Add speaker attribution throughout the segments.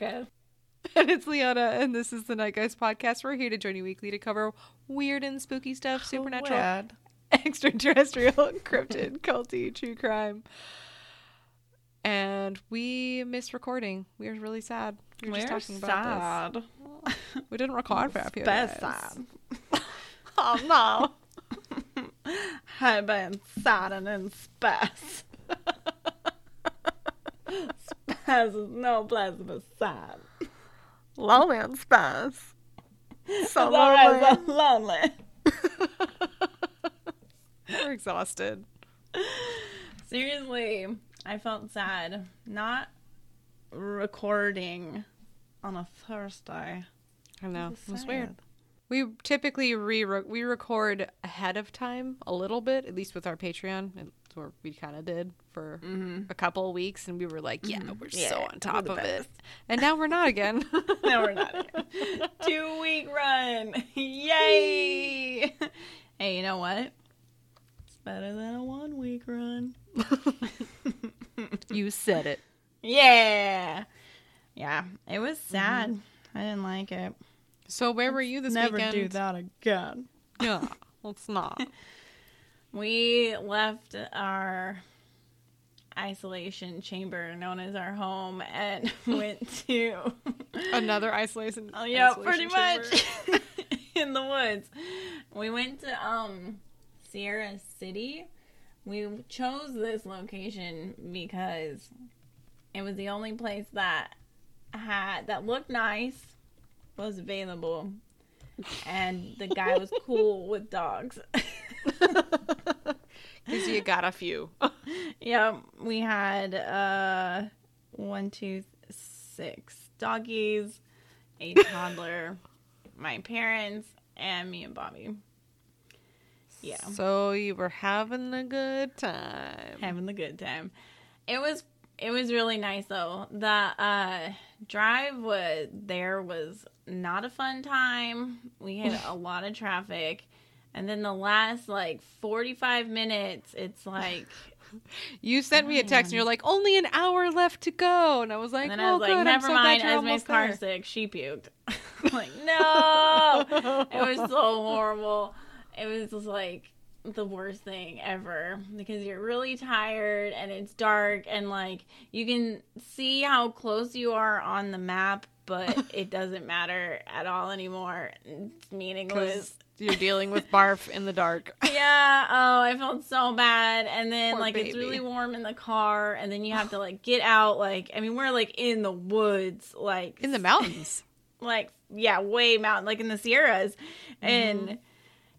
Speaker 1: Erica.
Speaker 2: And it's Liana, and this is the Night Guys podcast. We're here to join you weekly to cover weird and spooky stuff, oh, supernatural,
Speaker 1: Rad.
Speaker 2: extraterrestrial, cryptid, culty, true crime. And we missed recording. We were really sad. We were
Speaker 1: We're
Speaker 2: talking about
Speaker 1: sad.
Speaker 2: this. We didn't record for a few
Speaker 1: Best
Speaker 2: days.
Speaker 1: sad.
Speaker 2: Oh no.
Speaker 1: I've been sad and in space. Is no but sad.
Speaker 2: Lonely and space. So lonely.
Speaker 1: so lonely.
Speaker 2: We're exhausted.
Speaker 1: Seriously, I felt sad not recording on a Thursday.
Speaker 2: I know. It was weird. We typically re we record ahead of time a little bit, at least with our Patreon. It's where we kind of did for a couple of weeks, and we were like, "Yeah, we're so
Speaker 1: Mm-hmm.
Speaker 2: On top of it." And now we're not again.
Speaker 1: No, we're not. Two week run. Yay! hey, you know what? It's better than a one week run.
Speaker 2: you said it.
Speaker 1: Yeah. Yeah, it was sad. I didn't like it.
Speaker 2: So where were you this
Speaker 1: Never
Speaker 2: weekend?
Speaker 1: do that again.
Speaker 2: Yeah, let's not.
Speaker 1: We left our isolation chamber known as our home and went to
Speaker 2: Another isolation.
Speaker 1: Oh yeah,
Speaker 2: isolation
Speaker 1: pretty
Speaker 2: chamber.
Speaker 1: much in the woods. We went to um Sierra City. We chose this location because it was the only place that had that looked nice, was available, and the guy was cool with dogs.
Speaker 2: Because you got a few.
Speaker 1: yeah, we had uh one, two, six doggies, a toddler, my parents, and me and Bobby. Yeah,
Speaker 2: So you were having a good time.
Speaker 1: having the good time. It was it was really nice though. The uh drive was there was not a fun time. We had a lot of traffic. And then the last like 45 minutes, it's like
Speaker 2: You sent me a text and you're like, only an hour left to go. And I was like,
Speaker 1: And then
Speaker 2: oh,
Speaker 1: I was oh, like,
Speaker 2: good.
Speaker 1: Never
Speaker 2: so
Speaker 1: mind. Esme's car
Speaker 2: there."
Speaker 1: sick. She puked. Like, no. it was so horrible. It was just like the worst thing ever because you're really tired and it's dark and like you can see how close you are on the map, but it doesn't matter at all anymore. It's meaningless.
Speaker 2: You're dealing with barf in the dark.
Speaker 1: Yeah. Oh, I felt so bad. And then
Speaker 2: Poor
Speaker 1: like it's really warm in the car, and then you have to like get out. Like I mean, we're like in the woods, like
Speaker 2: In the mountains.
Speaker 1: like yeah, way mountain, like in the Sierras,
Speaker 2: Mm-hmm.
Speaker 1: and.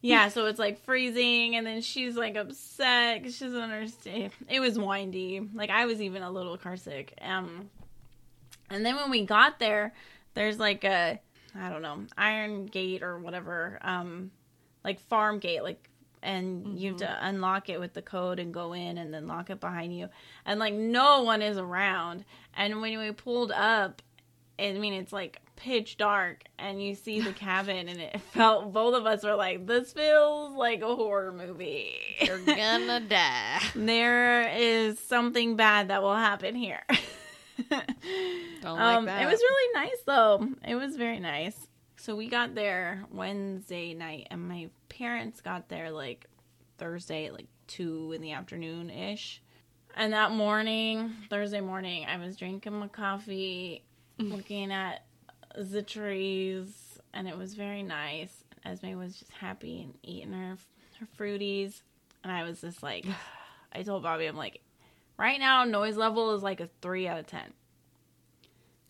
Speaker 1: Yeah, so it's like freezing, and then she's like upset because she doesn't understand. It was windy. Like I was even a little car sick. Um, and then when we got there, there's like a I don't know iron gate or whatever, um, like farm gate, like, and you have to unlock it with the code and go in, and then lock it behind you, and like no one is around. And when we pulled up, I mean it's like pitch dark, and you see the cabin, and it felt both of us were like, this feels like a horror movie.
Speaker 2: You're gonna die.
Speaker 1: there is something bad that will happen here.
Speaker 2: Don't like
Speaker 1: um,
Speaker 2: that.
Speaker 1: It was really nice though. It was very nice. So we got there Wednesday night, and my parents got there like Thursday at like two in the afternoon ish. And that morning, Thursday morning, I was drinking my coffee, looking at the trees, and it was very nice. Esme was just happy and eating her her fruities, and I was just like, I told Bobby, I'm like, right now noise level is like a three out of ten.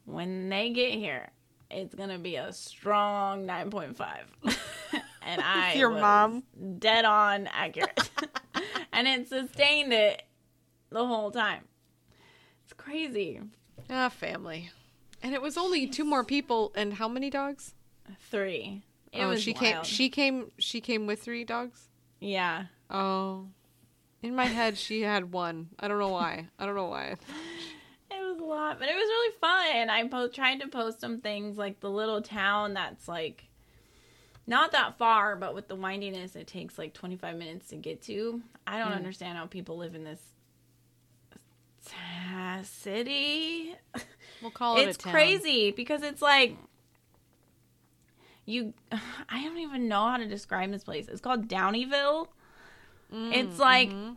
Speaker 1: When they get here, it's gonna be a strong nine point five, and I
Speaker 2: Your
Speaker 1: was
Speaker 2: mom.
Speaker 1: dead on accurate, and it sustained it the whole time. It's crazy.
Speaker 2: Ah, family. And it was only two more people and how many dogs?
Speaker 1: Three. It
Speaker 2: oh, she came she came she came with three dogs?
Speaker 1: yeah.
Speaker 2: Oh. In my head she had one. I don't know why. I don't know why.
Speaker 1: It was a lot, but it was really fun. I po- tried to post some things like the little town that's like not that far, but with the windiness, it takes like 25 minutes to get to. I don't
Speaker 2: Mm.
Speaker 1: understand how people live in this uh, city.
Speaker 2: We'll call it.
Speaker 1: it's
Speaker 2: a town.
Speaker 1: crazy because it's like you I don't even know how to describe this place. It's called Downieville.
Speaker 2: Mm,
Speaker 1: It's like
Speaker 2: mhm.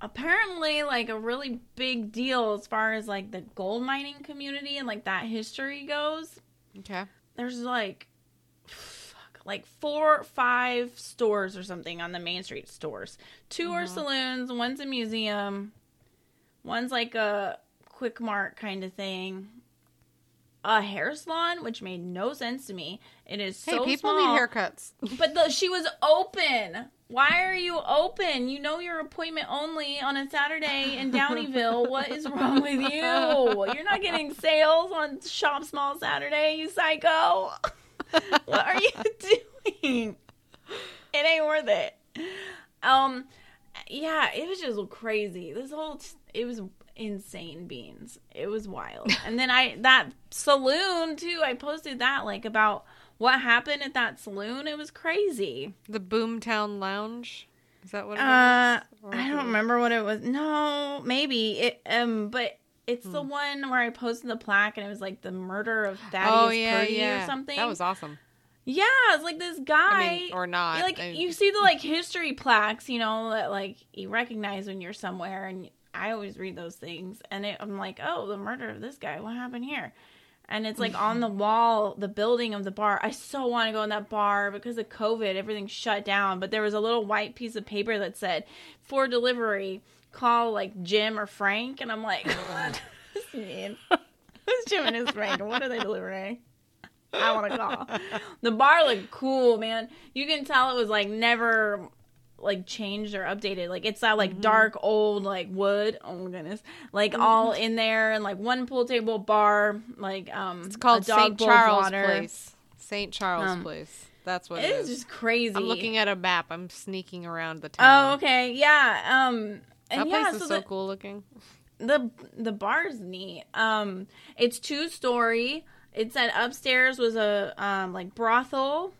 Speaker 1: Apparently like a really big deal as far as like the gold mining community and like that history goes.
Speaker 2: okay.
Speaker 1: There's like fuck, like four five stores or something on the main street stores. 2 are
Speaker 2: Mhm.
Speaker 1: saloons, one's a museum, one's like a quick mart kind of thing. A hair salon, which made no sense to me. It is
Speaker 2: Hey,
Speaker 1: so
Speaker 2: people
Speaker 1: small.
Speaker 2: need haircuts.
Speaker 1: But the, she was open. Why are you open? You know you're appointment only on a Saturday in Downieville. what is wrong with you? You're not getting sales on Shop Small Saturday, you psycho. what are you doing? It ain't worth it. Um, yeah, it was just crazy. This whole it was insane beans. It was wild. and then I that saloon too. I posted that like about what happened at that saloon. It was crazy.
Speaker 2: The Boomtown Lounge. Is that what it was? Uh?
Speaker 1: I don't remember what it was. No, maybe it. Um, but it's the
Speaker 2: Hmm.
Speaker 1: one where I posted the plaque and it was like the murder of Thaddeus
Speaker 2: Oh yeah,
Speaker 1: Purdy
Speaker 2: yeah.
Speaker 1: or something.
Speaker 2: That was awesome.
Speaker 1: yeah, it's like this guy.
Speaker 2: I mean, or not.
Speaker 1: like
Speaker 2: I-
Speaker 1: you see the like history plaques, you know, that like you recognize when you're somewhere, and I always read those things, and it, I'm like, oh, the murder of this guy, what happened here? And it's like on mm-hmm. the wall, the building of the bar. I so want to go in that bar because of COVID, everything's shut down. But there was a little white piece of paper that said, for delivery, call like Jim or Frank, and I'm like, what does this mean? Who's Jim and who's Frank? What are they delivering? I want to call. The bar looked cool, man. You can tell it was like never like changed or updated. Like it's that like dark old like wood. Oh my goodness. Like all in there and like one pool table bar, like um
Speaker 2: It's called St. Charles. Place. St. Charles
Speaker 1: Um,
Speaker 2: Place. That's what
Speaker 1: It
Speaker 2: it
Speaker 1: is
Speaker 2: is.
Speaker 1: just crazy.
Speaker 2: I'm looking at a map. I'm sneaking around the town.
Speaker 1: Oh, okay. Yeah. Um and
Speaker 2: That
Speaker 1: yeah,
Speaker 2: place is
Speaker 1: so
Speaker 2: so
Speaker 1: the,
Speaker 2: cool looking.
Speaker 1: the the bar's neat. Um, it's two story. It said upstairs was a um like brothel.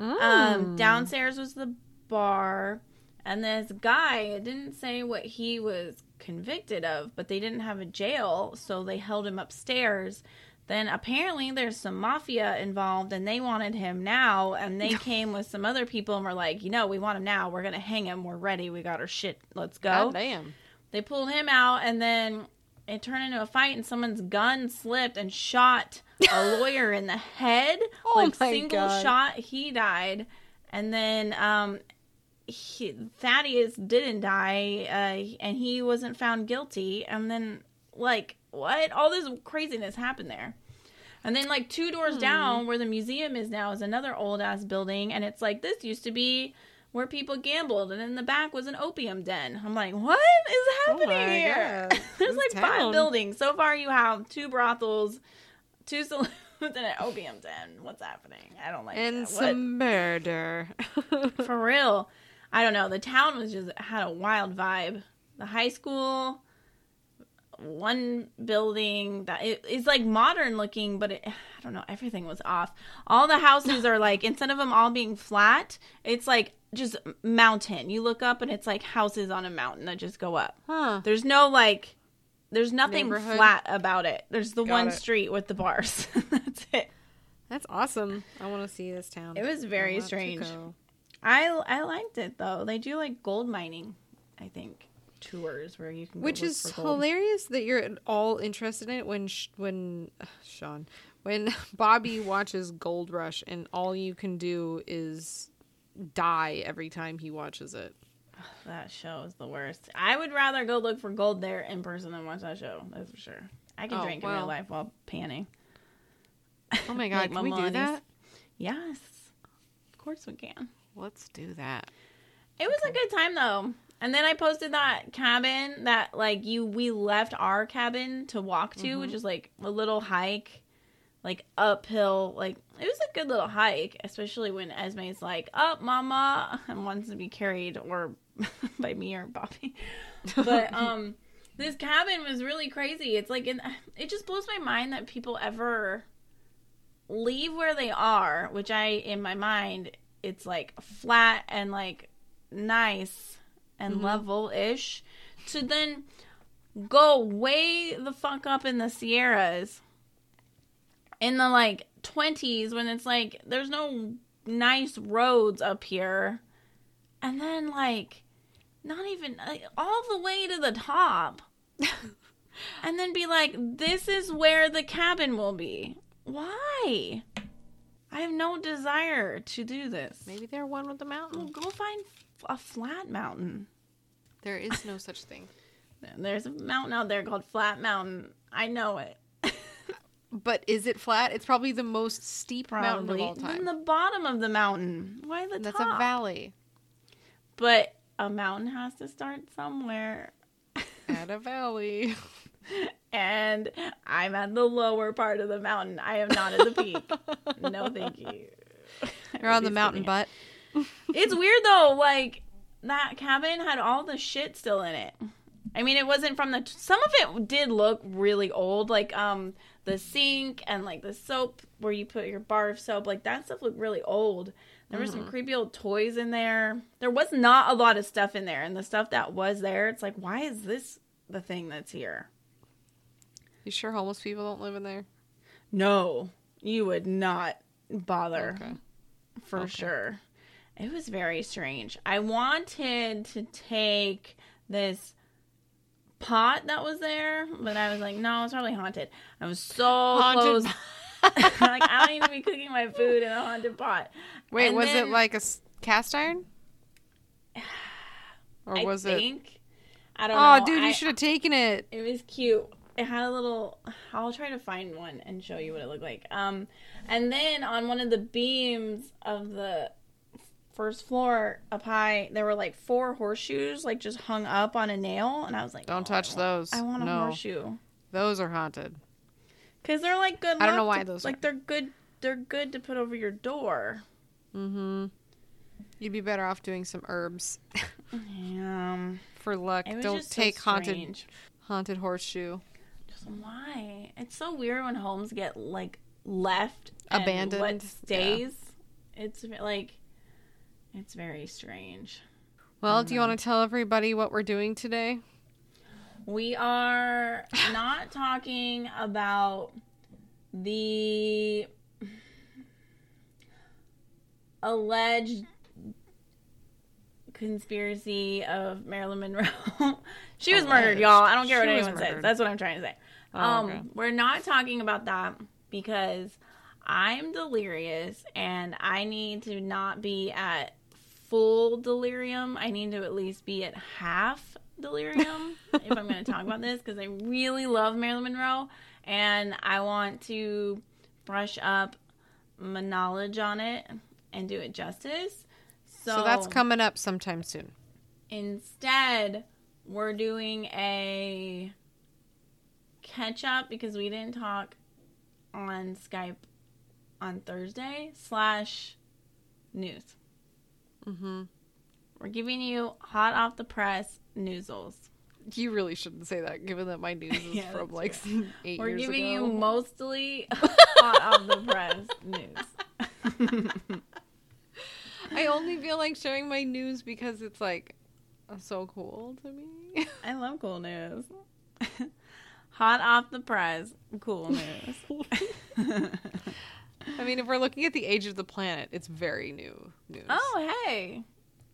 Speaker 2: Mm.
Speaker 1: Um, downstairs was the bar, and this guy it didn't say what he was convicted of, but they didn't have a jail, so they held him upstairs. Then apparently there's some mafia involved, and they wanted him now, and they came with some other people and were like, you know, we want him now. We're gonna hang him. We're ready. We got our shit. Let's go.
Speaker 2: God damn.
Speaker 1: They pulled him out, and then it turned into a fight, and someone's gun slipped and shot a lawyer in the head.
Speaker 2: Oh
Speaker 1: like
Speaker 2: my
Speaker 1: single
Speaker 2: God.
Speaker 1: shot, he died, and then um, he, Thaddeus didn't die, uh, and he wasn't found guilty. And then like what? All this craziness happened there. And then like two doors
Speaker 2: Hmm.
Speaker 1: down, where the museum is now, is another old ass building, and it's like this used to be where people gambled, and in the back was an opium den. I'm like, what is
Speaker 2: Oh
Speaker 1: happening
Speaker 2: my
Speaker 1: here? There's like five buildings. So far, you have two brothels, two saloons, and an opium den. What's happening? I don't like
Speaker 2: And
Speaker 1: that.
Speaker 2: some murder.
Speaker 1: For real. I don't know. The town was just had a wild vibe. The high school, one building that it, it's like modern looking, but it, I don't know. Everything was off. All the houses are like instead of them all being flat, it's like just mountain. You look up and it's like houses on a mountain that just go up.
Speaker 2: huh.
Speaker 1: There's no like there's nothing flat about it. There's the
Speaker 2: Got
Speaker 1: one
Speaker 2: it.
Speaker 1: street with the bars. That's it.
Speaker 2: That's awesome. I want to see this town.
Speaker 1: It was very strange.
Speaker 2: Go.
Speaker 1: I I liked it though. They do like gold mining, I think, tours where you can
Speaker 2: Which
Speaker 1: look
Speaker 2: is hilarious that you're at all interested in it when sh- when uh, Sean when Bobby watches Gold Rush and all you can do is die every time he watches it.
Speaker 1: That show is the worst. I would rather go look for gold there in person than watch that show. That's for sure. I can
Speaker 2: Oh,
Speaker 1: drink in
Speaker 2: well.
Speaker 1: real life while panning.
Speaker 2: Oh my god,
Speaker 1: Like
Speaker 2: can we do that?
Speaker 1: Yes, of course we can.
Speaker 2: Let's do that.
Speaker 1: It was a good time though. And then I posted that cabin that like you we left our cabin to walk to,
Speaker 2: Mm-hmm.
Speaker 1: which is like a little hike, like uphill. Like it was a good little hike, especially when Esme's like, "Up, mama," and wants to be carried or by me or Bobby. But um, this cabin was really crazy. It's like in, it just blows my mind that people ever leave where they are, which I in my mind it's like flat and like nice and
Speaker 2: Mhm.
Speaker 1: level ish to then go way the fuck up in the Sierras in the like 20s when it's like there's no nice roads up here. And then like not even like, all the way to the top. and then be like this is where the cabin will be. Why? I have no desire to do this.
Speaker 2: Maybe they're one with the mountain.
Speaker 1: Well, go find a flat mountain.
Speaker 2: There is no such thing.
Speaker 1: There's a mountain out there called Flat Mountain. I know it.
Speaker 2: But is it flat? It's probably the most steep mountain of all time.
Speaker 1: Then the bottom of the mountain. Why the
Speaker 2: That's
Speaker 1: top?
Speaker 2: a valley.
Speaker 1: But a mountain has to start somewhere.
Speaker 2: At a valley.
Speaker 1: And I'm at the lower part of the mountain. I am not at the peak. no, thank you.
Speaker 2: You're on the mountain butt.
Speaker 1: It's weird though. Like that cabin had all the shit still in it. I mean, it wasn't from the. Some of it did look really old, like um the sink and like the soap where you put your bar of soap. Like that stuff looked really old. There were some creepy old toys in there. There was not a lot of stuff in there, and the stuff that was there, it's like, why is this the thing that's here?
Speaker 2: You sure homeless people don't live in there?
Speaker 1: No, you would not bother.
Speaker 2: Okay.
Speaker 1: for
Speaker 2: Okay.
Speaker 1: sure. It was very strange. I wanted to take this pot that was there, but I was like, no, it's probably haunted. I was so
Speaker 2: Haunted
Speaker 1: close. like, I don't to be cooking my food in a haunted pot.
Speaker 2: Wait,
Speaker 1: And
Speaker 2: was it like a s- cast iron? Or
Speaker 1: I
Speaker 2: was it?
Speaker 1: I don't
Speaker 2: Oh,
Speaker 1: know.
Speaker 2: dude,
Speaker 1: I-
Speaker 2: you should have taken it.
Speaker 1: It was cute. It had a little. I'll try to find one and show you what it looked like. Um, and then on one of the beams of the first floor up high, there were like four horseshoes, like just hung up on a nail, and I was like,
Speaker 2: Don't
Speaker 1: "Oh,
Speaker 2: touch
Speaker 1: I
Speaker 2: those.
Speaker 1: I want a
Speaker 2: No.
Speaker 1: horseshoe
Speaker 2: Those are haunted.
Speaker 1: because they're like good.
Speaker 2: I don't know why
Speaker 1: to-
Speaker 2: those
Speaker 1: like
Speaker 2: are.
Speaker 1: they're good. They're good to put over your door.
Speaker 2: Mm-hmm. You'd be better off doing some herbs
Speaker 1: Um,
Speaker 2: for luck. Don't
Speaker 1: just so
Speaker 2: take haunted haunted horseshoe.
Speaker 1: Why? It's so weird when homes get like left
Speaker 2: Abandoned,
Speaker 1: And what
Speaker 2: yeah.
Speaker 1: stays? It's like it's very strange.
Speaker 2: Well, do you want to tell everybody what we're doing today?
Speaker 1: We are not talking about the alleged conspiracy of Marilyn Monroe. she was murdered, y'all. I don't care
Speaker 2: She
Speaker 1: what anyone says. That's what I'm trying to say.
Speaker 2: Oh,
Speaker 1: um,
Speaker 2: okay.
Speaker 1: we're not talking about that because I'm delirious and I need to not be at full delirium. I need to at least be at half delirium if I'm going to talk about this because I really love Marilyn Monroe and I want to brush up my knowledge on it and do it justice. So,
Speaker 2: So, that's coming up sometime soon.
Speaker 1: Instead, we're doing a catch up because we didn't talk on Skype on Thursday slash news.
Speaker 2: Mm-hmm.
Speaker 1: We're giving you hot off the press newsels.
Speaker 2: You really shouldn't say that, given that my news is
Speaker 1: Yeah,
Speaker 2: from like eight
Speaker 1: We're
Speaker 2: years
Speaker 1: giving you mostly hot off the press news.
Speaker 2: I only feel like sharing my news because it's like so cool to me.
Speaker 1: I love cool news. Hot off the press, cool news.
Speaker 2: I mean, if we're looking at the age of the planet, it's very new news.
Speaker 1: Oh, hey.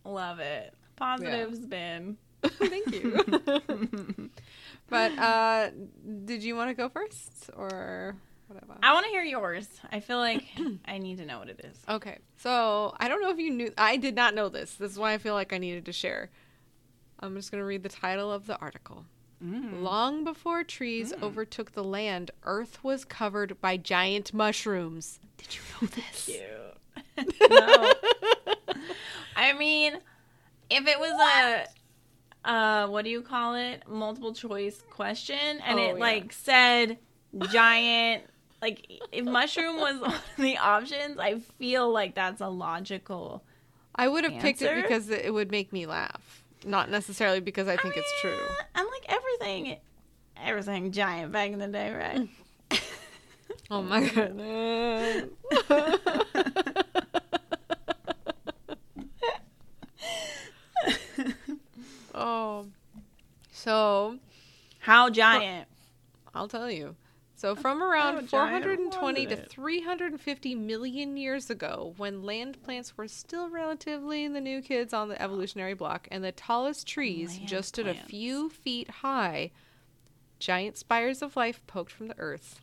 Speaker 1: Love it. Positive spin.
Speaker 2: thank you. but uh, did you want to go first or whatever?
Speaker 1: I want to hear yours. I feel like I need to know what it is.
Speaker 2: Okay, so I don't know if you knew. I did not know this. This is why I feel like I needed to share. I'm just going to read the title of the article.
Speaker 1: Mm.
Speaker 2: Long before trees overtook the land, Earth was covered by giant mushrooms. Did you know this?
Speaker 1: Cute. no. I mean, if it was a, uh, what do you call it? Multiple choice question, and
Speaker 2: Oh,
Speaker 1: it
Speaker 2: yeah.
Speaker 1: like said giant. Like if mushroom was one of the options, I feel like that's a logical.
Speaker 2: I would have picked it because it would make me laugh, not necessarily because I think it's true.
Speaker 1: And like everything, everything giant back in the day, right?
Speaker 2: Oh my goodness. oh. So,
Speaker 1: How giant?
Speaker 2: I'll tell you. So, from around
Speaker 1: How
Speaker 2: 420 to 350 million years ago, when land plants were still relatively the new kids on the evolutionary block, and the tallest trees
Speaker 1: Land
Speaker 2: just stood
Speaker 1: plants.
Speaker 2: a few feet high, giant spires of life poked from the earth.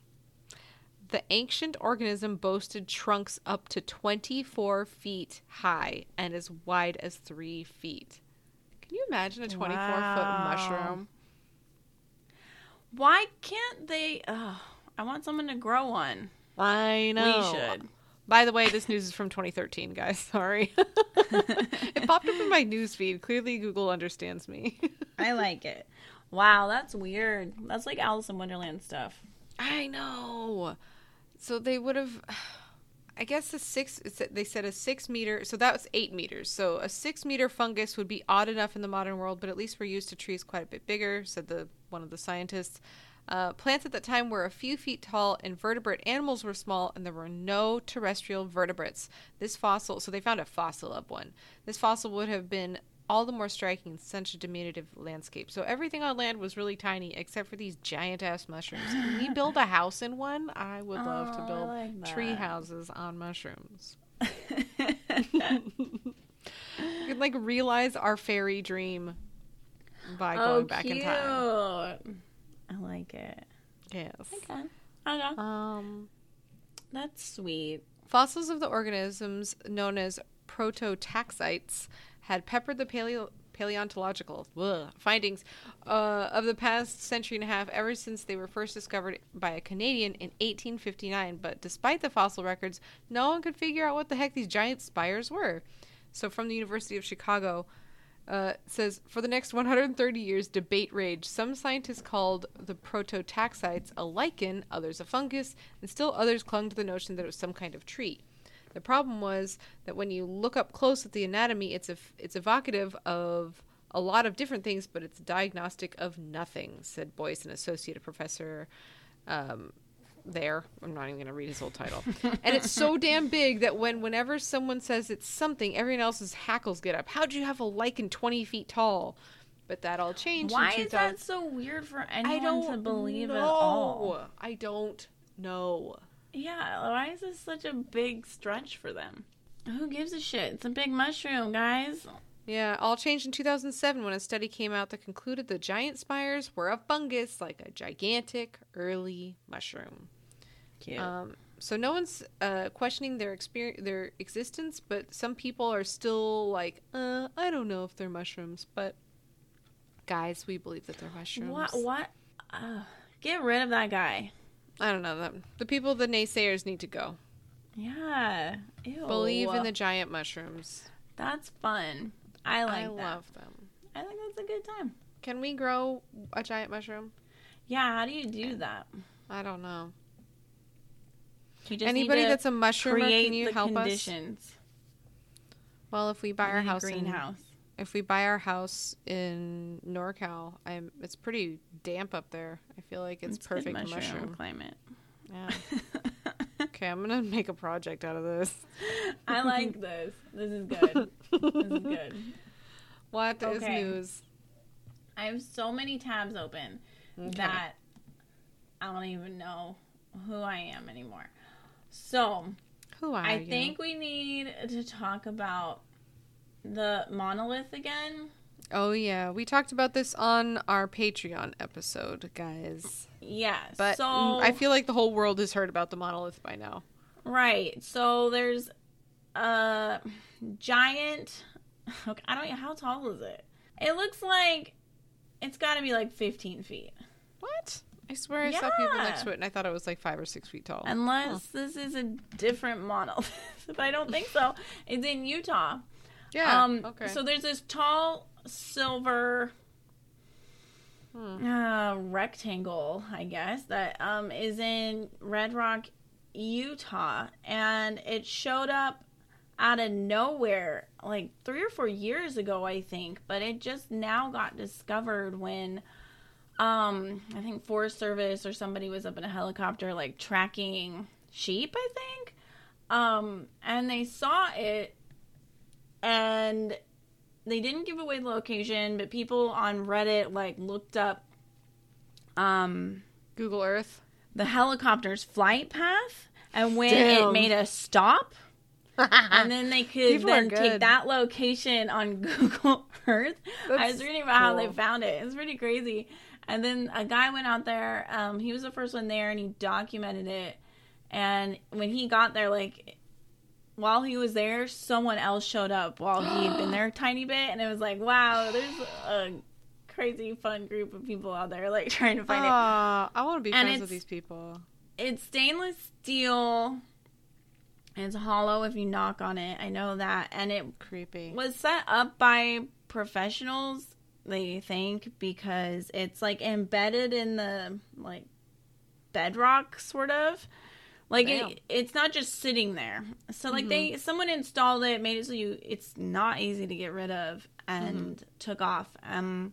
Speaker 2: The ancient organism boasted trunks up to 24 feet high and as wide as 3 feet. Can you imagine a 24
Speaker 1: Wow.
Speaker 2: foot mushroom?
Speaker 1: Why can't they? Oh, I want someone to grow one.
Speaker 2: I know.
Speaker 1: We should.
Speaker 2: By the way, this news is from 2013, guys. Sorry. it popped up in my news feed. Clearly, Google understands me.
Speaker 1: I like it. Wow, that's weird. That's like Alice in Wonderland stuff.
Speaker 2: I know. So they would have. I guess a six. They said a six meter. So that was eight meters. So a six meter fungus would be odd enough in the modern world, but at least we're used to trees quite a bit bigger. Said the one of the scientists. Uh, plants at that time were a few feet tall, and vertebrate animals were small, and there were no terrestrial vertebrates. This fossil, so they found a fossil of one. This fossil would have been all the more striking in such a diminutive landscape. So everything on land was really tiny, except for these giant ass mushrooms. Can we build a house in one? I would love to
Speaker 1: Oh,
Speaker 2: build
Speaker 1: like
Speaker 2: tree houses on mushrooms. We could like realize our fairy dream by going
Speaker 1: oh,
Speaker 2: back
Speaker 1: cute.
Speaker 2: in time.
Speaker 1: Oh I like it.
Speaker 2: Yes.
Speaker 1: Okay. Okay.
Speaker 2: Um,
Speaker 1: That's sweet.
Speaker 2: fossils of the organisms known as prototaxites had peppered the paleo- paleontological findings uh, of the past century and a half ever since they were first discovered by a Canadian in 1859. But despite the fossil records, no one could figure out what the heck these giant spires were. So, from the University of Chicago, uh, says for the next 130 years, debate raged. Some scientists called the prototaxites a lichen, others a fungus, and still others clung to the notion that it was some kind of tree. The problem was that when you look up close at the anatomy, it's it's evocative of a lot of different things, but it's diagnostic of nothing," said Boyce, an associate professor um, there. I'm not even going to read his whole title. and it's so damn big that when whenever someone says it's something, everyone else's hackles get up. How do you have a lichen 20 feet tall? But that all changed.
Speaker 1: Why is that so weird for
Speaker 2: I
Speaker 1: anyone
Speaker 2: don't
Speaker 1: to believe
Speaker 2: know.
Speaker 1: at all?
Speaker 2: I don't know.
Speaker 1: Yeah, why is this such a big stretch for them? Who gives a shit? It's a big mushroom, guys.
Speaker 2: Yeah, all changed in 2007 when a study came out that concluded the giant spires were a fungus like a gigantic early mushroom.
Speaker 1: Cute.
Speaker 2: Um, so no one's uh, questioning their experience, their existence, but some people are still like, uh, I don't know if they're mushrooms, but guys, we believe that they're mushrooms.
Speaker 1: what? What? Uh, get rid of that guy.
Speaker 2: I don't know them. The people, the naysayers, need to go.
Speaker 1: Yeah. Ew.
Speaker 2: Believe in the giant mushrooms.
Speaker 1: That's fun. I like
Speaker 2: I
Speaker 1: that.
Speaker 2: love them.
Speaker 1: I think that's a good time.
Speaker 2: Can we grow a giant mushroom?
Speaker 1: Yeah. How do you do that?
Speaker 2: I don't know.
Speaker 1: You just
Speaker 2: Anybody that's a mushroomer, can you
Speaker 1: the
Speaker 2: help us? Well, if we buy our
Speaker 1: You need a
Speaker 2: house in
Speaker 1: greenhouse.
Speaker 2: If we buy our house in NorCal, I'm it's pretty damp up there. I feel like it's,
Speaker 1: It's
Speaker 2: perfect
Speaker 1: mushroom,
Speaker 2: mushroom.
Speaker 1: climate.
Speaker 2: Yeah. okay, I'm gonna make a project out of this.
Speaker 1: I like this. This is good. this is good.
Speaker 2: What is
Speaker 1: Okay.
Speaker 2: news?
Speaker 1: I have so many tabs open
Speaker 2: Okay.
Speaker 1: that I don't even know who I am anymore. So
Speaker 2: Who are
Speaker 1: I
Speaker 2: you?
Speaker 1: think we need to talk about the monolith again.
Speaker 2: Oh yeah, we talked about this on our Patreon episode, guys.
Speaker 1: Yeah,
Speaker 2: But
Speaker 1: so
Speaker 2: I feel like the whole world has heard about the monolith by now.
Speaker 1: right. So there's a giant. Okay, I don't. Know how tall is it? It looks like it's got to be like 15 feet.
Speaker 2: What? I swear I saw people next to it and I thought it was like five or six feet tall.
Speaker 1: Unless this is a different monolith, but I don't think so. It's in Utah.
Speaker 2: Yeah.
Speaker 1: um,
Speaker 2: okay.
Speaker 1: So there's this tall silver
Speaker 2: Hmm.
Speaker 1: uh, rectangle, I guess, that um, is in Red Rock, Utah, and it showed up out of nowhere like three or four years ago, I think, but it just now got discovered when um I think Forest Service or somebody was up in a helicopter like tracking sheep, I think. Um and they saw it and they didn't give away the location, but people on Reddit like looked up um
Speaker 2: Google Earth.
Speaker 1: the helicopter's flight path and when
Speaker 2: Damn.
Speaker 1: it made a stop. and then they could
Speaker 2: People
Speaker 1: then take that location on Google Earth. I was reading about how they found it. It's pretty crazy. And then a guy went out there. Um, he was the first one there, and he documented it. And when he got there, like while he was there, someone else showed up while he had been there a tiny bit, and it was like, wow, there's a crazy fun group of people out there like trying to find it.
Speaker 2: Aw, I want to be
Speaker 1: And
Speaker 2: friends with these people.
Speaker 1: It's stainless steel. It's hollow if you knock on it. I know that, and it
Speaker 2: Creepy.
Speaker 1: was set up by professionals they think because it's like embedded in the like bedrock sort of like it, it's not just sitting there. So like they someone installed it made it so you it's not easy to get rid of and took off. Um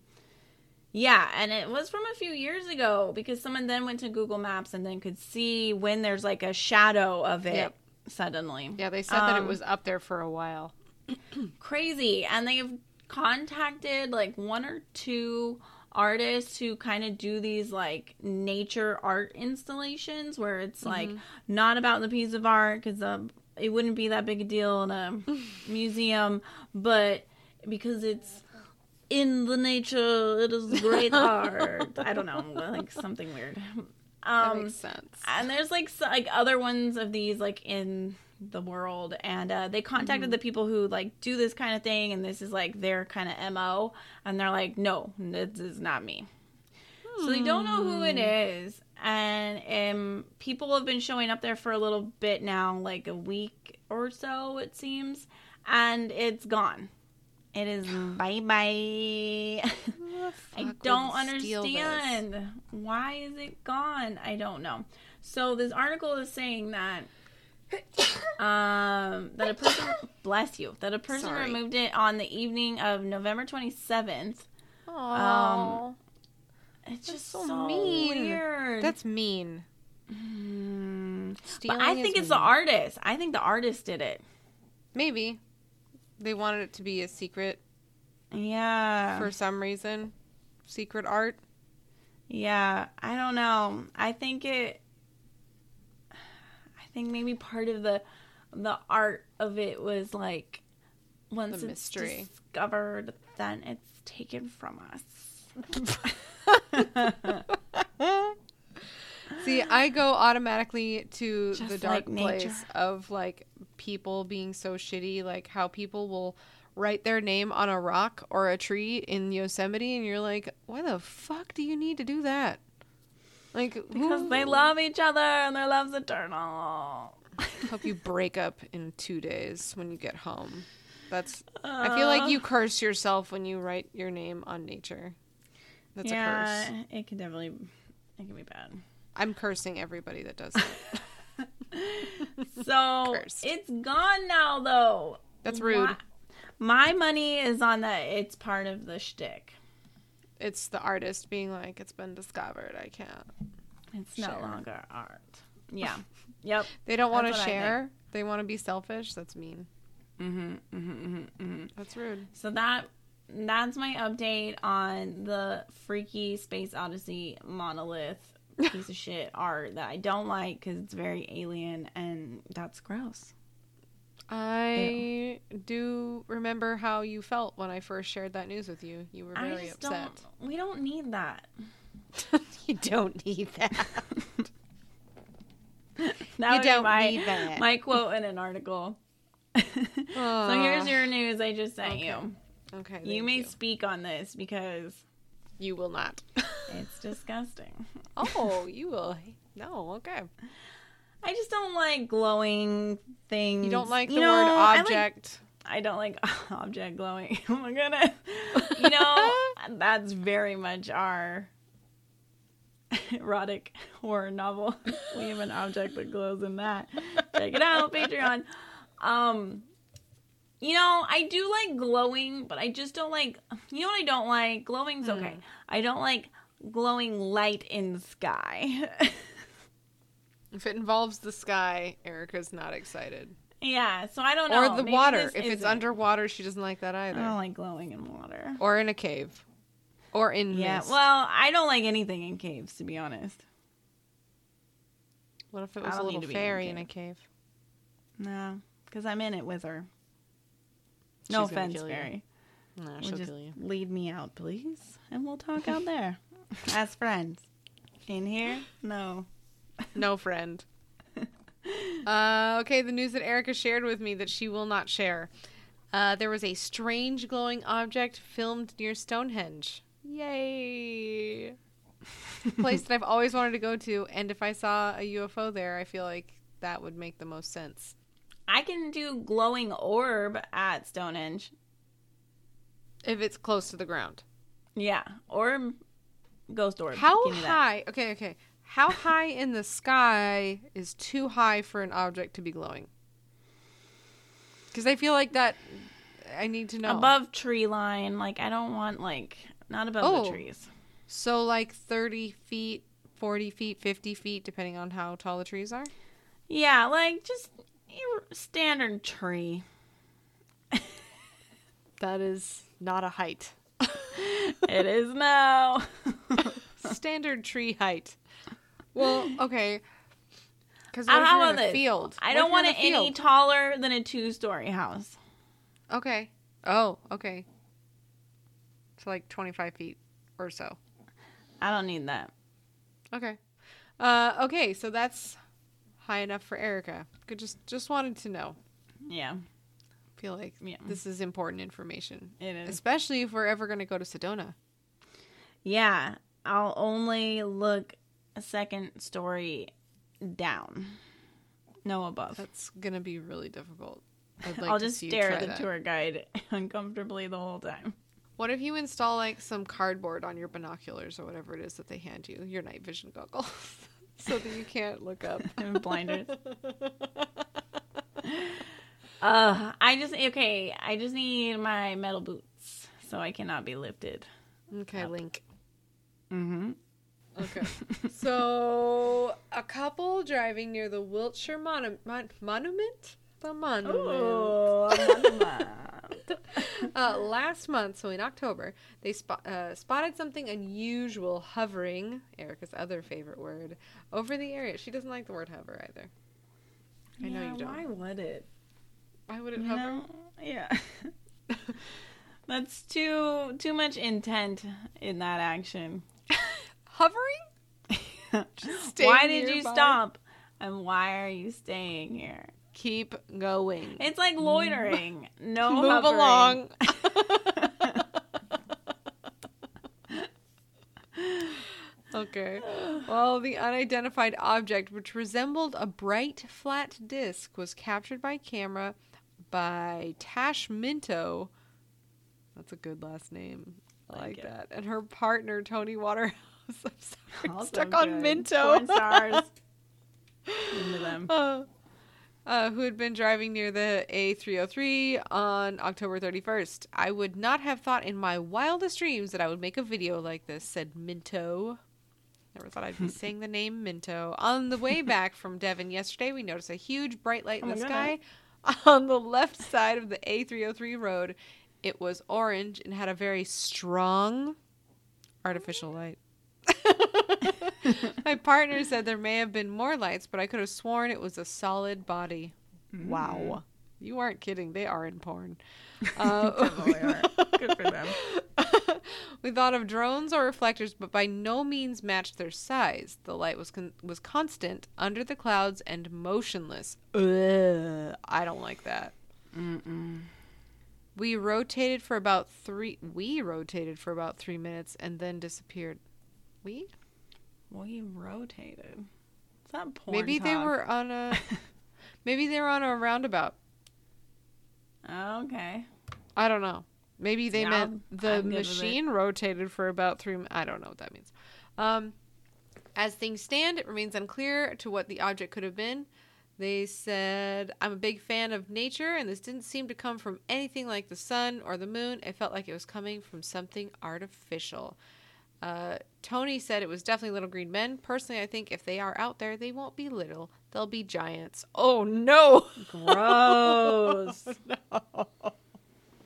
Speaker 1: yeah and it was from a few years ago because someone then went to google maps and then could see when there's like a shadow of it
Speaker 2: Yep.
Speaker 1: suddenly.
Speaker 2: Yeah, they said that it
Speaker 1: Um,
Speaker 2: was up there for a while.
Speaker 1: crazy. And they've contacted like one or two artists who kind of do these like nature art installations where it's like not about the piece of art because um, it wouldn't be that big a deal in a museum but because it's in the nature it is great art. I don't know like something weird.
Speaker 2: That
Speaker 1: um
Speaker 2: makes sense.
Speaker 1: and there's like so, like other ones of these like in the world and uh, they contacted
Speaker 2: Mm-hmm.
Speaker 1: the people who like do this kind of thing and this is like their kind of mo and they're like no this is not me so they don't know who
Speaker 2: Hmm.
Speaker 1: it is and um, people have been showing up there for a little bit now like a week or so it seems and it's gone it is bye bye I don't understand. Why is it gone? I don't know. So this article is saying that um that a person bless you that a person
Speaker 2: Sorry.
Speaker 1: removed it on the evening of November 27th.
Speaker 2: Oh,
Speaker 1: It's just
Speaker 2: so
Speaker 1: so,
Speaker 2: mean.
Speaker 1: weird.
Speaker 2: that's mean.
Speaker 1: Mm. But I think it's the artist. I think the artist did it.
Speaker 2: Maybe they wanted it to be a secret
Speaker 1: Yeah.
Speaker 2: for some reason. Secret art.
Speaker 1: Yeah, I don't know. I think it. I think maybe part of the the art of it was like once it's
Speaker 2: mystery.
Speaker 1: discovered, then it's taken from us.
Speaker 2: See, I go automatically to the dark
Speaker 1: like
Speaker 2: place of like people being so shitty, like how people will write their name on a rock or a tree in Yosemite, and you're like, why the fuck do you need to do that? Like,
Speaker 1: because
Speaker 2: who-
Speaker 1: they love each other and their love's eternal.
Speaker 2: hope you break up in two days when you get home. That's. I feel like you uh. curse yourself when you write your name on nature. That's a
Speaker 1: yeah,
Speaker 2: curse.
Speaker 1: it can definitely it can be bad.
Speaker 2: I'm cursing everybody that does it.
Speaker 1: So
Speaker 2: Cursed.
Speaker 1: it's gone now, though.
Speaker 2: That's rude.
Speaker 1: Why- My money is on that. It's part of the shtick.
Speaker 2: It's the artist being like, it's been discovered. I can't.
Speaker 1: It's no longer art. Yeah. yep.
Speaker 2: They don't want to
Speaker 1: That's what I think.
Speaker 2: share. They want to be selfish. That's mean.
Speaker 1: Mm-hmm, mm-hmm, mm-hmm, mm-hmm.
Speaker 2: That's rude.
Speaker 1: So that that's my update on the freaky Space Odyssey monolith piece of shit art that I don't like because it's very alien and that's gross.
Speaker 2: I do remember how you felt when I first shared that news with you. You were very upset.
Speaker 1: don't. We don't need that.
Speaker 2: you don't need that.
Speaker 1: That
Speaker 2: You don't
Speaker 1: my,
Speaker 2: need that.
Speaker 1: My quote in an article. so here's your news I just sent
Speaker 2: Okay.
Speaker 1: you.
Speaker 2: Okay.
Speaker 1: You may speak on this because
Speaker 2: You will not.
Speaker 1: it's disgusting.
Speaker 2: oh, you will. No. Okay.
Speaker 1: I just don't like glowing things.
Speaker 2: You don't like the
Speaker 1: You
Speaker 2: word
Speaker 1: know, I like-
Speaker 2: object.
Speaker 1: I don't like object glowing. Oh my goodness. You know, that's very much our erotic horror novel. We have an object that glows in that. Check it out, Patreon. Um you know, I do like glowing, but I just don't like you know what I don't like? Glowing's okay. I don't like glowing light in the sky.
Speaker 2: If it involves the sky, Erica's not excited.
Speaker 1: yeah, so I don't know.
Speaker 2: Or the
Speaker 1: Maybe
Speaker 2: water. If it's
Speaker 1: isn't.
Speaker 2: underwater, she doesn't like that either.
Speaker 1: I
Speaker 2: either.
Speaker 1: don't like glowing in water.
Speaker 2: Or in a cave. Or in
Speaker 1: Yeah,
Speaker 2: mist.
Speaker 1: well, I don't like anything in caves, to be honest.
Speaker 2: What if it
Speaker 1: I
Speaker 2: was a
Speaker 1: don't need
Speaker 2: little
Speaker 1: to be in a
Speaker 2: fairy in a
Speaker 1: cave. No, because I'm in it with her.
Speaker 2: She's
Speaker 1: No
Speaker 2: gonna
Speaker 1: offense,
Speaker 2: kill you.
Speaker 1: fairy.
Speaker 2: No,
Speaker 1: Well,
Speaker 2: she'll
Speaker 1: just
Speaker 2: kill you.
Speaker 1: lead me out, please, and we'll talk out there as friends. In here, no.
Speaker 2: No friend. uh, okay, the news that Erica shared with me that she will not share. Uh, there was a strange glowing object filmed near Stonehenge. Yay! Place that I've always wanted to go to, and if I saw a UFO there, I feel like that would make the most sense.
Speaker 1: I can do glowing orb at Stonehenge.
Speaker 2: If it's close to the ground.
Speaker 1: Yeah, orb, ghost orb.
Speaker 2: How high? Okay, okay. How high in the sky is too high for an object to be glowing? Because I feel like that. I need to know.
Speaker 1: Above tree line, like I don't want like not above
Speaker 2: Oh.
Speaker 1: the trees.
Speaker 2: So like thirty feet, forty feet, fifty feet, depending on how tall the trees are.
Speaker 1: Yeah, like just your standard tree.
Speaker 2: That is not a height.
Speaker 1: it is now.
Speaker 2: Standard tree height. Well, okay. Because in
Speaker 1: about
Speaker 2: a field?
Speaker 1: I don't want it any taller than a two-story house.
Speaker 2: Okay. Oh, okay. So like twenty-five feet or so.
Speaker 1: I don't need that.
Speaker 2: Okay. Uh, okay, so that's high enough for Erica. Good, just just wanted to know.
Speaker 1: Yeah,
Speaker 2: Feel like
Speaker 1: Yeah.
Speaker 2: this is important information,
Speaker 1: it is.
Speaker 2: especially if we're ever going to go to Sedona.
Speaker 1: Yeah, I'll only look a second story down, no above.
Speaker 2: That's going to be really difficult. I'd like
Speaker 1: I'll
Speaker 2: to
Speaker 1: just
Speaker 2: see
Speaker 1: stare at the
Speaker 2: that.
Speaker 1: tour guide uncomfortably the whole time.
Speaker 2: What if you install like some cardboard on your binoculars or whatever it is that they hand you, your night vision goggles, so that you can't look up?
Speaker 1: And blinders. Uh, I just okay. I just need my metal boots, so I cannot be lifted.
Speaker 2: Okay, Link.
Speaker 1: Mm-hmm.
Speaker 2: Okay. so, a couple driving near the Wiltshire Monu- Mon- Monument? The monument.
Speaker 1: Oh,
Speaker 2: Uh, last month, so in October, they spot, uh, spotted something unusual hovering, Erica's other favorite word, over the area. She doesn't like the word hover either. I know you don't.
Speaker 1: Why would it?
Speaker 2: Why would it
Speaker 1: You
Speaker 2: hover?
Speaker 1: know? Yeah. That's too too much intent in that action.
Speaker 2: Hovering?
Speaker 1: why did you
Speaker 2: nearby.
Speaker 1: stop? And why are you staying here?
Speaker 2: Keep going.
Speaker 1: It's like loitering. No
Speaker 2: Move
Speaker 1: hovering.
Speaker 2: along. okay. Well, the unidentified object, which resembled a bright flat disc, was captured by camera by Tash Minto. That's a good last name. I
Speaker 1: Like
Speaker 2: like, that. And her partner, Tony Waterhouse. I'm sorry.
Speaker 1: Also
Speaker 2: Stuck on. Minto.
Speaker 1: Porn stars. Into them.
Speaker 2: uh, uh, who had been driving near the A303 on October 31st. I would not have thought in my wildest dreams that I would make a video like this, said Minto. Never thought I'd be saying the name Minto. On the way back from Devon yesterday, we noticed a huge bright light in
Speaker 1: Oh
Speaker 2: the sky on the left side of the A303 road. It was orange and had a very strong artificial light. My partner said there may have been more lights, but I could have sworn it was a solid body. Wow. You aren't kidding. They are in porn. Uh,
Speaker 1: Definitely are. Good for them.
Speaker 2: we thought of drones or reflectors, but by no means matched their size. The light was con- was constant, under the clouds, and motionless. Ugh, I don't like that.
Speaker 1: Mm-mm.
Speaker 2: We rotated for about three. We rotated for about three minutes and then disappeared. We?
Speaker 1: We rotated. Is that porn
Speaker 2: maybe they were on a. maybe they were on a roundabout.
Speaker 1: Okay.
Speaker 2: I don't know. Maybe they
Speaker 1: Yeah,
Speaker 2: meant the
Speaker 1: I'm good with it.
Speaker 2: machine rotated for about three. I don't know what that means. Um, as things stand, it remains unclear to what the object could have been. They said, I'm a big fan of nature, and this didn't seem to come from anything like the sun or the moon. It felt like it was coming from something artificial. Uh, Tony said it was definitely little green men. Personally, I think if they are out there, they won't be little. They'll be giants. Oh, no.
Speaker 1: Gross.
Speaker 2: no.
Speaker 1: oh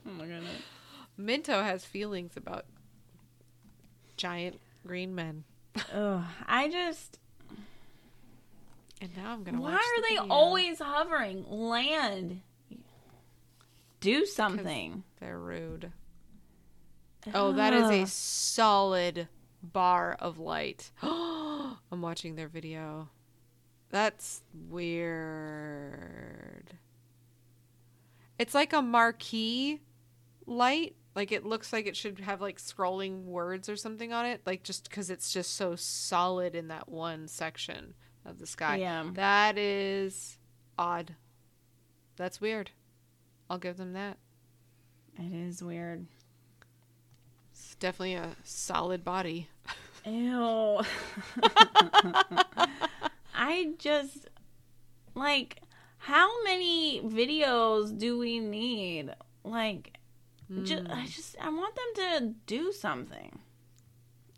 Speaker 1: my goodness.
Speaker 2: Minto has feelings about giant green men.
Speaker 1: Ugh, I just
Speaker 2: And now I'm gonna.
Speaker 1: Why
Speaker 2: watch
Speaker 1: are
Speaker 2: the
Speaker 1: they
Speaker 2: video.
Speaker 1: always hovering? Land. Do something.
Speaker 2: They're rude. Oh, that is a
Speaker 1: ah.
Speaker 2: solid bar of light. I'm watching their video. That's weird. It's like a marquee light. Like it looks like it should have like scrolling words or something on it. Like just because it's just so solid in that one section of the sky.
Speaker 1: Yeah.
Speaker 2: That is odd. That's weird. I'll give them that.
Speaker 1: It is weird.
Speaker 2: It's definitely a solid body.
Speaker 1: Ew. I just like how many videos do we need? Like, ju-
Speaker 2: Hmm.
Speaker 1: I just I want them to do something.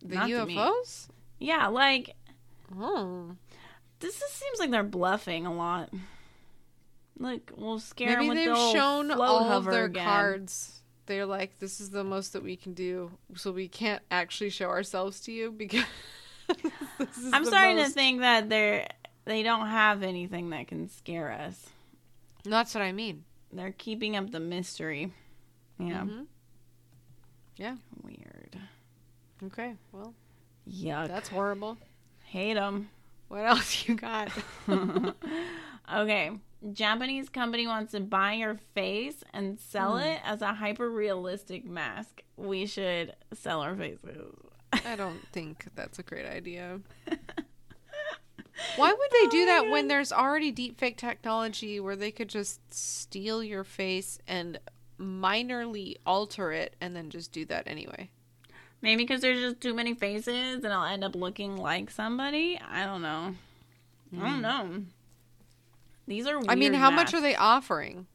Speaker 2: The
Speaker 1: Not.
Speaker 2: UFOs?
Speaker 1: Yeah, like
Speaker 2: Oh.
Speaker 1: this just seems like they're bluffing a lot. Like we'll scare
Speaker 2: Maybe
Speaker 1: them with
Speaker 2: they've
Speaker 1: the
Speaker 2: shown all of their
Speaker 1: again.
Speaker 2: cards. They're like, this is the most that we can do, so we can't actually show ourselves to you because. this is
Speaker 1: I'm starting to think that they're they don't have anything that can scare us.
Speaker 2: That's what I mean.
Speaker 1: They're keeping up the mystery. Yeah,
Speaker 2: Mhm. Yeah.
Speaker 1: weird.
Speaker 2: Okay. Well,
Speaker 1: Yuck.
Speaker 2: that's horrible.
Speaker 1: Hate them.
Speaker 2: What else you got?
Speaker 1: okay. Japanese company wants to buy your face and sell
Speaker 2: Hmm.
Speaker 1: it as a hyper realistic mask. We should sell our faces.
Speaker 2: I don't think that's a great idea. Why would they do
Speaker 1: Oh
Speaker 2: that when there's already deepfake technology where they could just steal your face and minorly alter it and then just do that anyway?
Speaker 1: Maybe because there's just too many faces and I'll end up looking like somebody. I don't know. I don't know. These are.
Speaker 2: I mean, how much are they offering?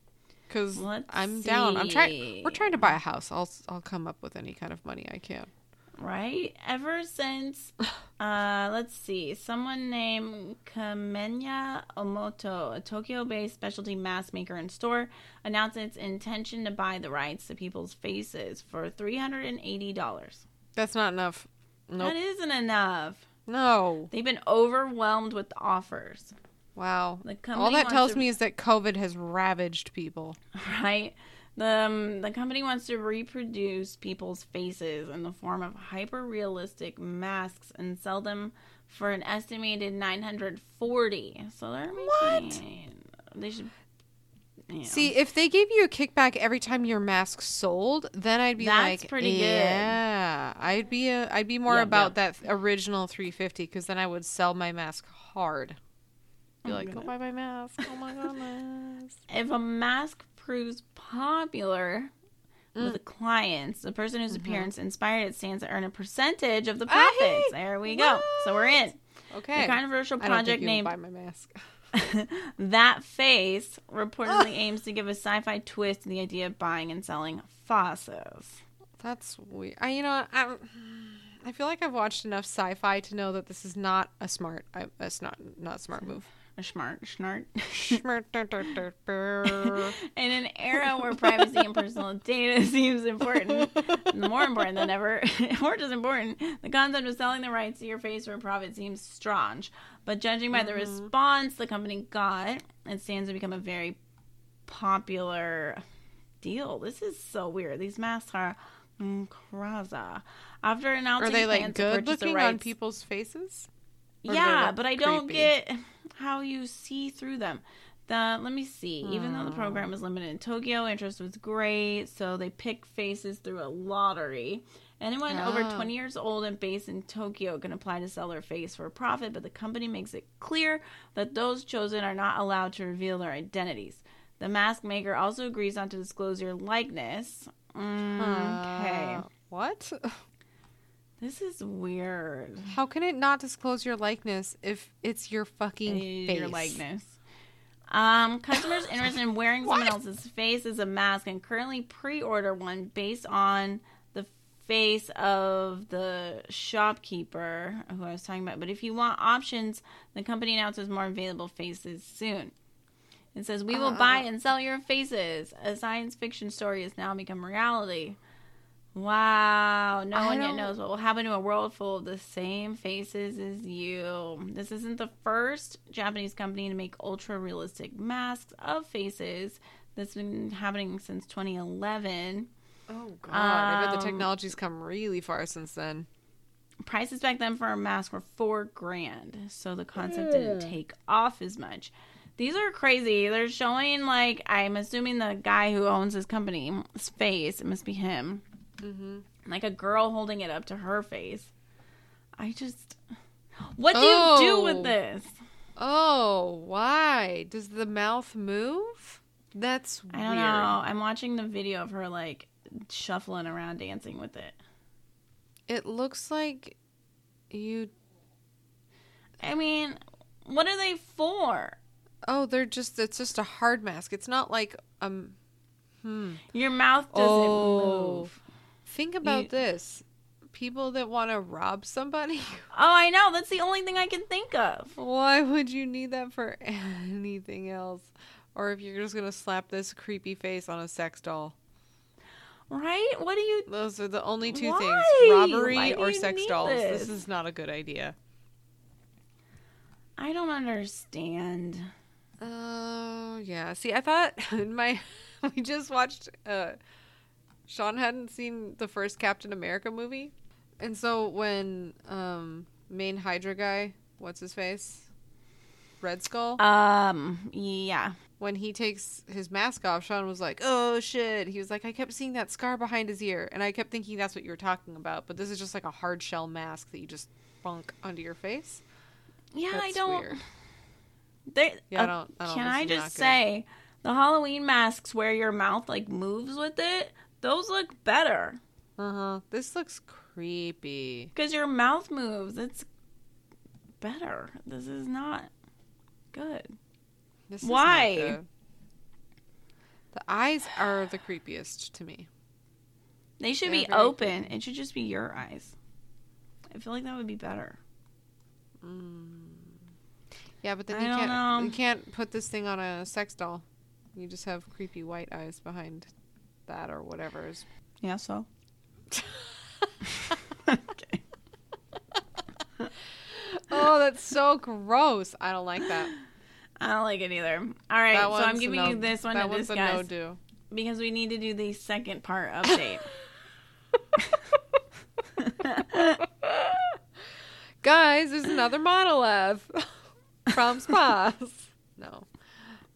Speaker 2: Because I'm down. I'm trying. We're trying to buy a house. I'll I'll come up with any kind of money I can.
Speaker 1: right? Ever since, uh, let's see, someone named Kamenya Omote, a Tokyo-based specialty mask maker and store, announced its intention to buy the rights to people's faces for three hundred and eighty dollars.
Speaker 2: That's not enough. Nope.
Speaker 1: That isn't enough.
Speaker 2: no.
Speaker 1: They've been overwhelmed with offers.
Speaker 2: Wow.
Speaker 1: The company
Speaker 2: All that tells
Speaker 1: to-
Speaker 2: me is that COVID has ravaged people.
Speaker 1: right? The um, the company wants to reproduce people's faces in the form of hyper realistic masks and sell them for an estimated 940. So they're
Speaker 2: What?
Speaker 1: they should yeah.
Speaker 2: See, if they gave you a kickback every time your mask sold, then I'd be
Speaker 1: That's
Speaker 2: like,
Speaker 1: pretty good.
Speaker 2: Yeah, I'd be a, I'd be more about that original 350 because then I would sell my mask hard. Be
Speaker 1: Oh
Speaker 2: like, go buy my mask. Oh my goodness.
Speaker 1: if a mask proves popular
Speaker 2: Mm.
Speaker 1: with clients, the person whose
Speaker 2: Mm-hmm.
Speaker 1: appearance inspired it stands to earn a percentage of the
Speaker 2: Ah, hey,
Speaker 1: profits. there we go. So we're in.
Speaker 2: Okay.
Speaker 1: The controversial
Speaker 2: I don't think
Speaker 1: project named
Speaker 2: buy my mask.
Speaker 1: that face reportedly aims to give a sci-fi twist to the idea of buying and selling fossils.
Speaker 2: That's weird. I, you know, I, I feel like I've watched enough sci-fi to know that this is not a smart. I, it's not not a smart move.
Speaker 1: A smart schnart.
Speaker 2: Schmert-
Speaker 1: In an era where privacy and personal data seems important, more important than ever, or just important, the concept of selling the rights to your face for a profit seems strange. But judging by the response the company got, it stands to become a very popular deal. This is so weird. These masks are mm, craza. After announcing
Speaker 2: Are they like good
Speaker 1: purchase the
Speaker 2: looking on people's faces? Or do they
Speaker 1: Yeah, but I don't
Speaker 2: creepy?
Speaker 1: get how you see through them. The let me see. Even though the
Speaker 2: Hmm.
Speaker 1: program was limited in Tokyo, interest was great, so they picked faces through a lottery. Anyone over
Speaker 2: Ah.
Speaker 1: 20 years old and based in Tokyo can apply to sell their face for a profit, but the company makes it clear that those chosen are not allowed to reveal their identities. The mask maker also agrees not to disclose your likeness. Mm, okay.
Speaker 2: Uh, what?
Speaker 1: This is weird.
Speaker 2: How can it not disclose your likeness if it's your fucking face?
Speaker 1: your likeness. Um, customers interested in wearing someone else's face as a mask can currently pre-order one based on the face of the shopkeeper who I was talking about. But if you want options, the company announces more available faces soon. It says, "We will
Speaker 2: Uh.
Speaker 1: buy and sell your faces." A science fiction story has now become reality. Wow. No
Speaker 2: I
Speaker 1: one yet knows what will happen to a world full of the same faces as you. This isn't the first Japanese company to make ultra realistic masks of faces. That's been happening since 2011.
Speaker 2: Oh god, I bet the
Speaker 1: Um,
Speaker 2: technology's come really far since then.
Speaker 1: Prices back then for a mask were four grand, so the concept didn't take off as much. These are crazy. They're showing like I'm assuming the guy who owns this company's face. It must be him.
Speaker 2: Mm-hmm.
Speaker 1: like a girl holding it up to her face. I just, what do you do
Speaker 2: Oh.
Speaker 1: with this?
Speaker 2: Oh, why? Does the mouth move? That's
Speaker 1: I don't know. I'm watching the video of her like shuffling around dancing with it.
Speaker 2: It looks like you
Speaker 1: I mean, what are they for?
Speaker 2: Oh, they're just it's just a hard mask. It's not like um hmm.
Speaker 1: Your mouth doesn't
Speaker 2: Oh.
Speaker 1: move.
Speaker 2: Think about
Speaker 1: You-
Speaker 2: this. People that want to rob somebody,
Speaker 1: Oh, I know. That's the only thing I can think of.
Speaker 2: why would you need that for anything else? Or if you're just going to slap this creepy face on a sex doll.
Speaker 1: Right? What do you?
Speaker 2: Those are the only two
Speaker 1: Why?
Speaker 2: things. Robbery or sex dolls. This?
Speaker 1: this?
Speaker 2: is not a good idea.
Speaker 1: I don't understand.
Speaker 2: Oh, yeah. See, I thought in my we just watched uh Sean hadn't seen the first Captain America movie. And so when um main Hydra guy, what's his face? Red Skull,
Speaker 1: Um. Yeah.
Speaker 2: when he takes his mask off, Sean was like, "Oh shit." He was like, "I kept seeing that scar behind his ear." And I kept thinking that's what you were talking about, but this is just like a hard shell mask that you just bunk onto your face.
Speaker 1: Yeah. I don't.
Speaker 2: weird.
Speaker 1: There,
Speaker 2: Yeah, I
Speaker 1: uh,
Speaker 2: don't- I don't-
Speaker 1: can I just say the Halloween masks where your mouth like moves with it? Those look better
Speaker 2: Uh-huh. This looks creepy.
Speaker 1: because your mouth moves. It's better. This is not good.
Speaker 2: This is
Speaker 1: Why?
Speaker 2: good. The eyes are the creepiest to me.
Speaker 1: They should
Speaker 2: They're
Speaker 1: be open. It should just be your eyes. I feel like that would be better.
Speaker 2: Yeah, but then
Speaker 1: I
Speaker 2: you can't
Speaker 1: know.
Speaker 2: you can't put this thing on a sex doll. You just have creepy white eyes behind that or whatever is.
Speaker 1: Yeah. So. okay.
Speaker 2: Oh, that's so gross. I don't like that.
Speaker 1: I don't like it either. All right, so I'm giving
Speaker 2: no-
Speaker 1: you this one
Speaker 2: that
Speaker 1: to discuss
Speaker 2: no do.
Speaker 1: because we need to do the second part update.
Speaker 2: Guys, there's another monolith from Spas. No,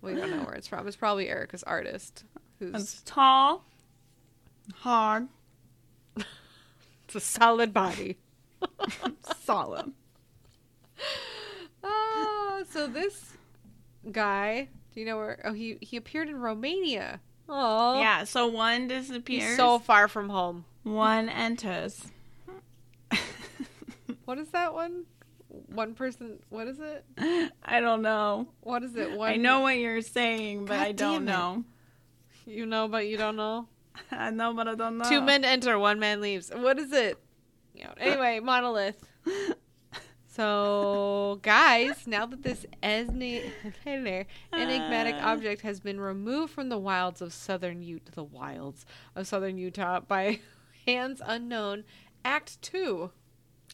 Speaker 2: we don't know where it's from. It's probably Erica's artist, who's
Speaker 1: tall, hard,
Speaker 2: it's a solid body.
Speaker 1: solid.
Speaker 2: Ah, so this guy, do you know where? Oh, he he appeared in Romania. Oh,
Speaker 1: Yeah. So one disappears.
Speaker 2: he's so far from home.
Speaker 1: one enters.
Speaker 2: What is that one? One person. What is it?
Speaker 1: I don't know.
Speaker 2: What is it? One.
Speaker 1: I know what you're saying, but
Speaker 2: God
Speaker 1: I don't
Speaker 2: damn it.
Speaker 1: know.
Speaker 2: You know, but you don't know.
Speaker 1: I know, but I don't know.
Speaker 2: Two men enter, one man leaves. What is it? You know, anyway, monolith. So, guys, now that this esni- enigmatic
Speaker 1: Ah.
Speaker 2: object has been removed from the wilds of southern Utah, the wilds of southern Utah by hands unknown, Act Two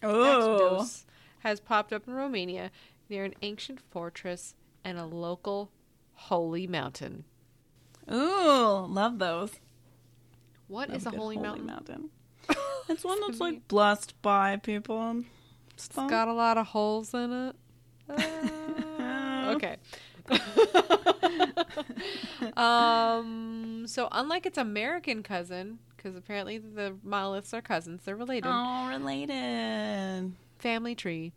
Speaker 1: Oh.
Speaker 2: Actos has popped up in Romania near an ancient fortress and a local holy mountain.
Speaker 1: Ooh, love those.
Speaker 2: What
Speaker 1: Love
Speaker 2: is a
Speaker 1: good
Speaker 2: holy, mountain?
Speaker 1: It's one that's like blessed by people and stuff.
Speaker 2: It's got a lot of holes in it. Uh, okay. um. So unlike its American cousin, because apparently the monoliths are cousins, they're related.
Speaker 1: Oh, related.
Speaker 2: Family tree.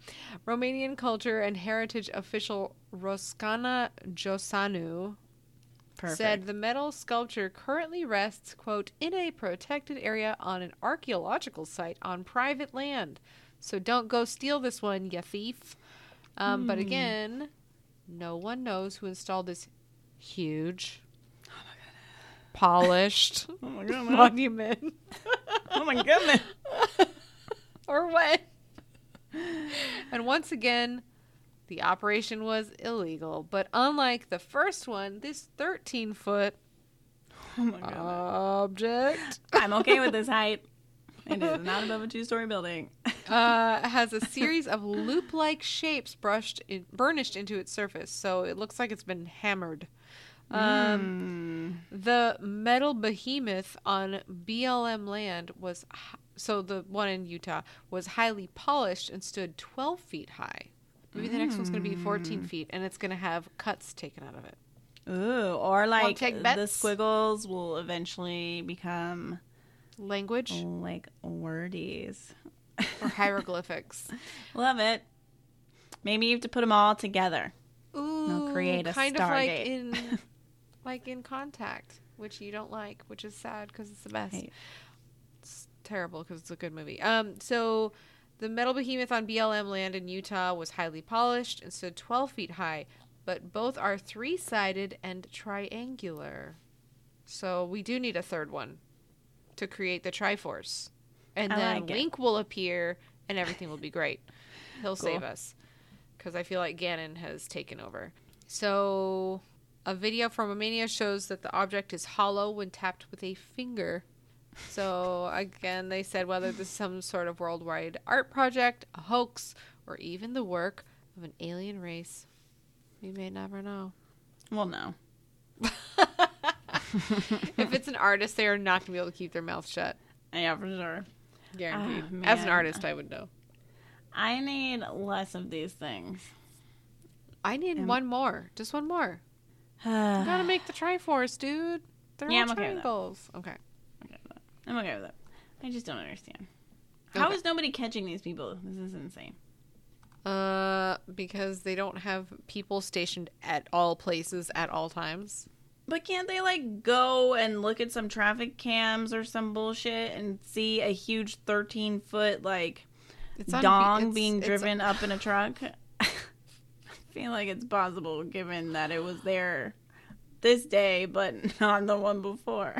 Speaker 2: Romanian culture and heritage official Roxana Josanu
Speaker 1: Perfect.
Speaker 2: said the metal sculpture currently rests, quote, in a protected area on an archaeological site on private land. So don't go steal this one, you thief. Um, But again, no one knows who installed this huge, polished
Speaker 1: oh
Speaker 2: monument
Speaker 1: oh my goodness.
Speaker 2: or what. And once again, the operation was illegal. But unlike the first one, this 13 foot
Speaker 1: Oh
Speaker 2: object
Speaker 1: I'm okay with this height. It is not above a two-story building.
Speaker 2: uh, has a series of loop-like shapes brushed in, burnished into its surface, so it looks like it's been hammered. Um, The metal behemoth on BLM land was so the one in Utah was highly polished and stood 12 feet high. Maybe the next one's going to be 14 feet, and it's going to have cuts taken out of it.
Speaker 1: Ooh, or like
Speaker 2: take
Speaker 1: the squiggles will eventually become
Speaker 2: Language
Speaker 1: like wordies.
Speaker 2: or hieroglyphics.
Speaker 1: Love it. Maybe you have to put them all together.
Speaker 2: Ooh,
Speaker 1: create a
Speaker 2: kind of like in like in Contact, which you don't like, which is sad because it's the best. It's terrible because it's a good movie. Um, so the metal behemoth on BLM land in Utah was highly polished and stood 12 feet high, but both are three-sided and triangular. So we do need a third one to create the Triforce, and
Speaker 1: I
Speaker 2: then
Speaker 1: like it.
Speaker 2: Link will appear, and everything will be great. He'll
Speaker 1: Cool.
Speaker 2: save us because I feel like Ganon has taken over. So, a video from Romania shows that the object is hollow when tapped with a finger. So, again, they said whether this is some sort of worldwide art project, a hoax, or even the work of an alien race. We may never know.
Speaker 1: Well, no.
Speaker 2: if it's an artist, they are not going to be able to keep their mouth shut.
Speaker 1: Yeah, for sure.
Speaker 2: Guaranteed.
Speaker 1: Ah,
Speaker 2: As an artist, I would know.
Speaker 1: I need less of these things.
Speaker 2: I need
Speaker 1: Um,
Speaker 2: one more. Just one more.
Speaker 1: I'm
Speaker 2: Gotta make the Triforce, dude. They're
Speaker 1: Yeah,
Speaker 2: all
Speaker 1: I'm okay with that.
Speaker 2: triangles. Okay.
Speaker 1: Okay with that. I'm okay with that. I just don't understand. How is
Speaker 2: Okay.
Speaker 1: nobody catching these people? This is insane.
Speaker 2: Uh, because they don't have people stationed at all places at all times.
Speaker 1: But can't they like go and look at some traffic cams or some bullshit and see a huge 13 foot like
Speaker 2: It's on-
Speaker 1: dong
Speaker 2: it's-
Speaker 1: being
Speaker 2: it's-
Speaker 1: driven up in a truck? I feel like it's possible given that it was there this day, but not the one before.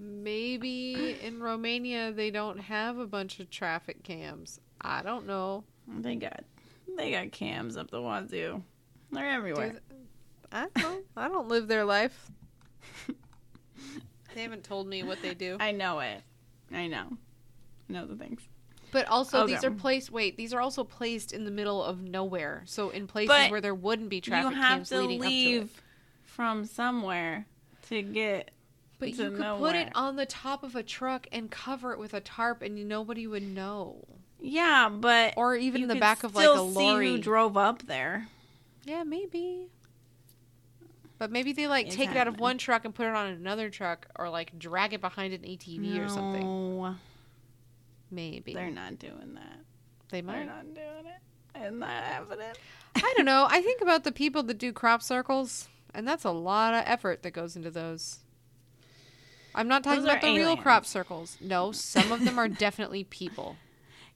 Speaker 2: Maybe in Romania they don't have a bunch of traffic cams. I don't know.
Speaker 1: They got they got cams up the wazoo. They're everywhere.
Speaker 2: Do th- I don't. I don't live their life. They haven't told me what they do.
Speaker 1: I know it. I know. I know the things.
Speaker 2: But also, oh,
Speaker 1: these
Speaker 2: are placed. Wait, these are also placed in the middle of nowhere. So in places
Speaker 1: But
Speaker 2: where there wouldn't be traffic
Speaker 1: you have
Speaker 2: cams
Speaker 1: to
Speaker 2: leading up to it.
Speaker 1: leave from somewhere to get
Speaker 2: But you could put it on the top of a truck and cover it with a tarp, and nobody would know.
Speaker 1: Yeah, but
Speaker 2: Or even the back of like a
Speaker 1: see who drove up there.
Speaker 2: Yeah, maybe. But maybe they like take it out of one truck and put it on another truck, or like drag it behind an ATV or something. Maybe
Speaker 1: They're not doing that.
Speaker 2: they might.
Speaker 1: They're not doing it. It's not happening.
Speaker 2: I don't know. I think about the people that do crop circles, and that's a lot of effort that goes into those. I'm not talking about the real crop circles. No, some of them are definitely people.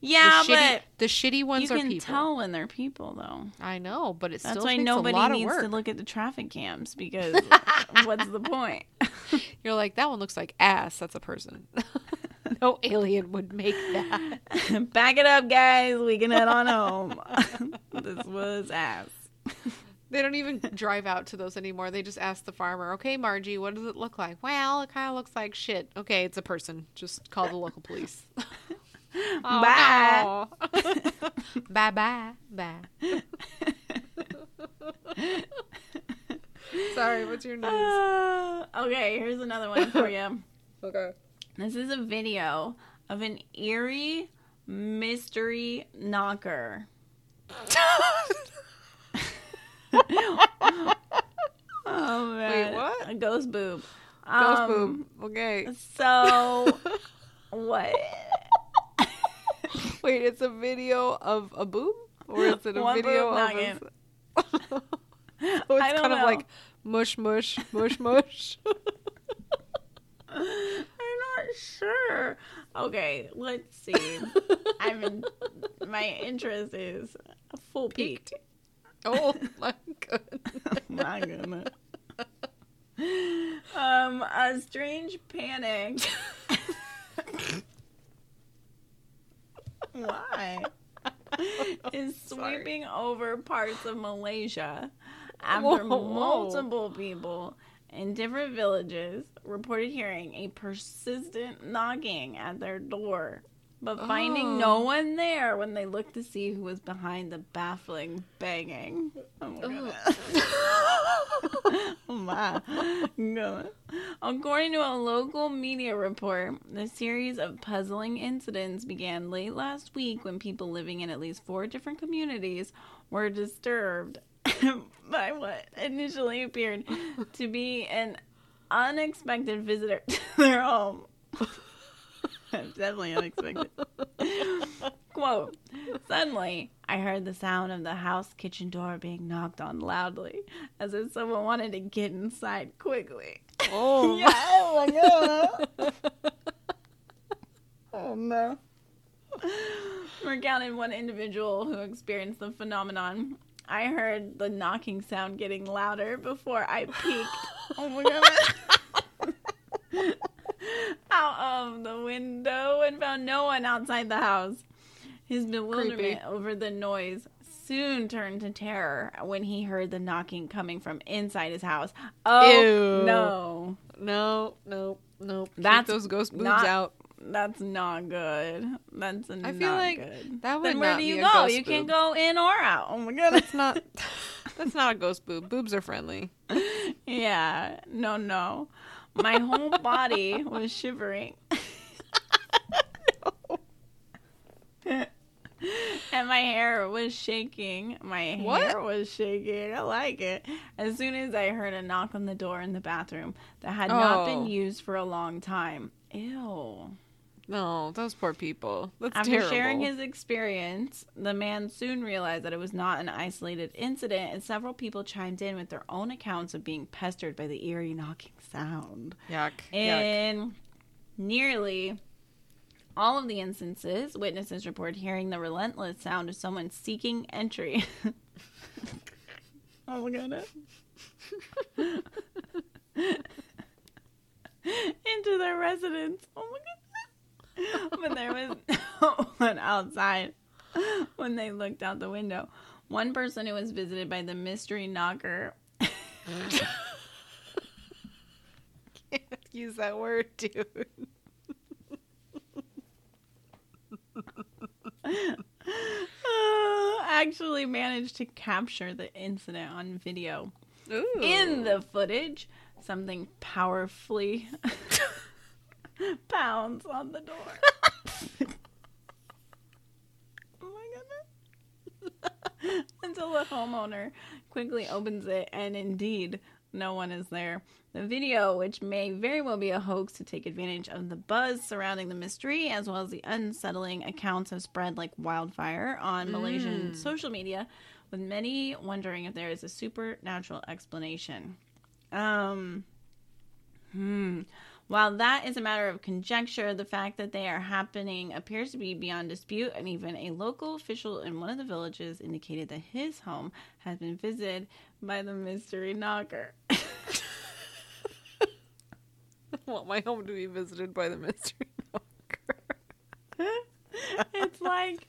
Speaker 1: Yeah,
Speaker 2: the shitty,
Speaker 1: but
Speaker 2: the shitty ones
Speaker 1: you
Speaker 2: are
Speaker 1: can
Speaker 2: people.
Speaker 1: tell when they're people, though.
Speaker 2: I know, but it's
Speaker 1: That's
Speaker 2: still
Speaker 1: why
Speaker 2: takes
Speaker 1: nobody
Speaker 2: a lot
Speaker 1: needs to look at the traffic cams because what's the point?
Speaker 2: You're like that one looks like ass. That's a person. no alien would make that.
Speaker 1: Back it up, guys. We can head on home. this was ass.
Speaker 2: They don't even drive out to those anymore. They just ask the farmer, "Okay, Margie, what does it look like?" Well, it kind of looks like shit. Okay, it's a person. Just call the local police. Oh,
Speaker 1: Bye.
Speaker 2: bye bye bye. Sorry, what's your news?
Speaker 1: Uh, okay, here's another one for you.
Speaker 2: Okay.
Speaker 1: This is a video of an eerie mystery knocker. Oh man!
Speaker 2: what?
Speaker 1: A ghost boob.
Speaker 2: Ghost
Speaker 1: Um,
Speaker 2: boob. Okay.
Speaker 1: So what?
Speaker 2: Wait, it's a video of a boob, or is it a
Speaker 1: One
Speaker 2: video of? A... so it's
Speaker 1: I don't
Speaker 2: kind of like mush, mush, mush, mush.
Speaker 1: I'm not sure. Okay, let's see. I'm in, my interest is a full peak.
Speaker 2: oh my goodness.
Speaker 1: My goodness. Um, a strange panic. Why? Is
Speaker 2: Sorry.
Speaker 1: sweeping over parts of Malaysia after
Speaker 2: Whoa, whoa.
Speaker 1: multiple people in different villages reported hearing a persistent knocking at their door but finding
Speaker 2: Oh.
Speaker 1: no one there when they looked to see who was behind the baffling banging. Oh my oh my God. According to a local media report, the series of puzzling incidents began late last week when people living in at least four different communities were disturbed by what initially appeared to be an unexpected visitor to their home. Definitely unexpected. Quote, suddenly I heard the sound of the house kitchen door being knocked on loudly, as if someone wanted to get inside quickly.
Speaker 2: Oh,
Speaker 1: Yeah, oh my god. oh no. Recounted one individual who experienced the phenomenon. I heard the knocking sound getting louder before I peeked. oh my god. out of the window and found no one outside the house. His bewilderment
Speaker 2: Creepy.
Speaker 1: over the noise soon turned to terror when he heard the knocking coming from inside his house. Oh
Speaker 2: Ew.
Speaker 1: no.
Speaker 2: no, no, no. Keep
Speaker 1: That's
Speaker 2: those ghost boobs
Speaker 1: not-
Speaker 2: out.
Speaker 1: That's not good. That's not good.
Speaker 2: I feel like
Speaker 1: good.
Speaker 2: that would
Speaker 1: then where do you go? You can't go in or out. Oh my god.
Speaker 2: That's not. That's not a ghost boob. Boobs are friendly.
Speaker 1: yeah. No, no. My whole body was shivering. and my hair was shaking. My
Speaker 2: What?
Speaker 1: hair was shaking. I like it. As soon as I heard a knock on the door in the bathroom that had not been
Speaker 2: Oh.
Speaker 1: used for a long time. Ew.
Speaker 2: No, those poor people. That's
Speaker 1: After
Speaker 2: terrible.
Speaker 1: sharing his experience, the man soon realized that it was not an isolated incident, and several people chimed in with their own accounts of being pestered by the eerie knocking sound.
Speaker 2: yuck. yuck.
Speaker 1: In nearly all of the instances, witnesses report hearing the relentless sound of someone seeking entry. oh my god. Into their residence. Oh my goodness. But there was no one outside when they looked out the window. One person who was visited by the mystery knocker Can't
Speaker 2: Use that word, dude.
Speaker 1: uh, actually managed to capture the incident on video.
Speaker 2: Ooh.
Speaker 1: In the footage, something powerfully pounds on the door. oh my goodness. Until the homeowner quickly opens it, and indeed, no one is there. The video, which may very well be a hoax to take advantage of the buzz surrounding the mystery, as well as the unsettling accounts, have spread like wildfire on Malaysian social media, with many wondering if there is a supernatural explanation. Um, hmm. While that is a matter of conjecture, the fact that they are happening appears to be beyond dispute, and even a local official in one of the villages indicated that his home has been visited by the mystery knocker.
Speaker 2: I want my home to be visited by the mystery knocker.
Speaker 1: it's like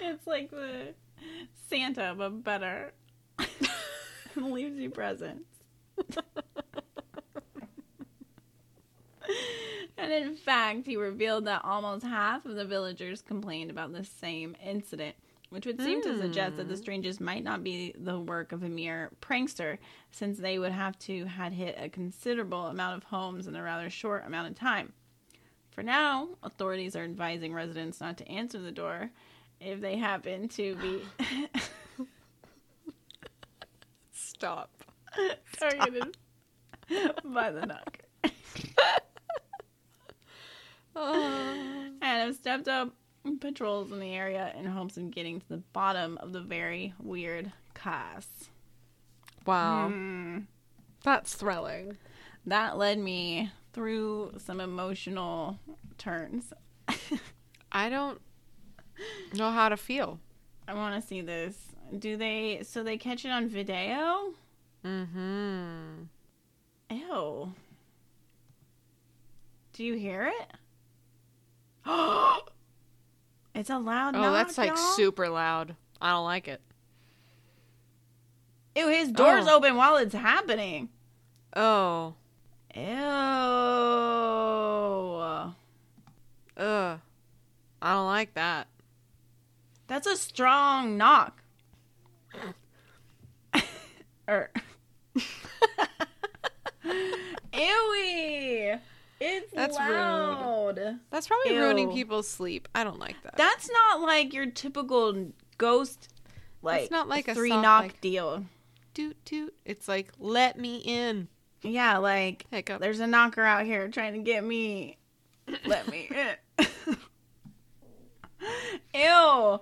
Speaker 1: it's like the Santa but better. Leaves you presents. and in fact, he revealed that almost half of the villagers complained about the same incident, which would seem to suggest that the hmm. strangers might not be the work of a mere prankster, since they would have to had hit a considerable amount of homes in a rather short amount of time. For now, authorities are advising residents not to answer the door if they happen to be
Speaker 2: Stop.
Speaker 1: targeted by the knocker.
Speaker 2: Oh.
Speaker 1: and have stepped up patrols in the area in hopes of getting to the bottom of the very weird case.
Speaker 2: Wow.
Speaker 1: Hmm.
Speaker 2: That's thrilling.
Speaker 1: That led me through some emotional turns.
Speaker 2: I don't know how to feel.
Speaker 1: I want to see this. Do they? So they catch it on video?
Speaker 2: Mm-hmm.
Speaker 1: Ew. Do you hear it? it's a loud
Speaker 2: Oh,
Speaker 1: knock,
Speaker 2: that's like
Speaker 1: y'all.
Speaker 2: super loud. I don't like it.
Speaker 1: Ew, his door's
Speaker 2: Oh.
Speaker 1: open while it's happening.
Speaker 2: Oh.
Speaker 1: Ew.
Speaker 2: Ugh. I don't like that.
Speaker 1: That's a strong knock. or er. Ewy! It's
Speaker 2: That's rude. That's probably ruining people's sleep. I don't like that.
Speaker 1: That's not like your typical ghost like it's
Speaker 2: not like a
Speaker 1: three
Speaker 2: soft,
Speaker 1: knock
Speaker 2: like-
Speaker 1: deal.
Speaker 2: toot toot. It's like let me in.
Speaker 1: Yeah, like
Speaker 2: Hiccup.
Speaker 1: there's a knocker out here trying to get me. Let me in. Ew.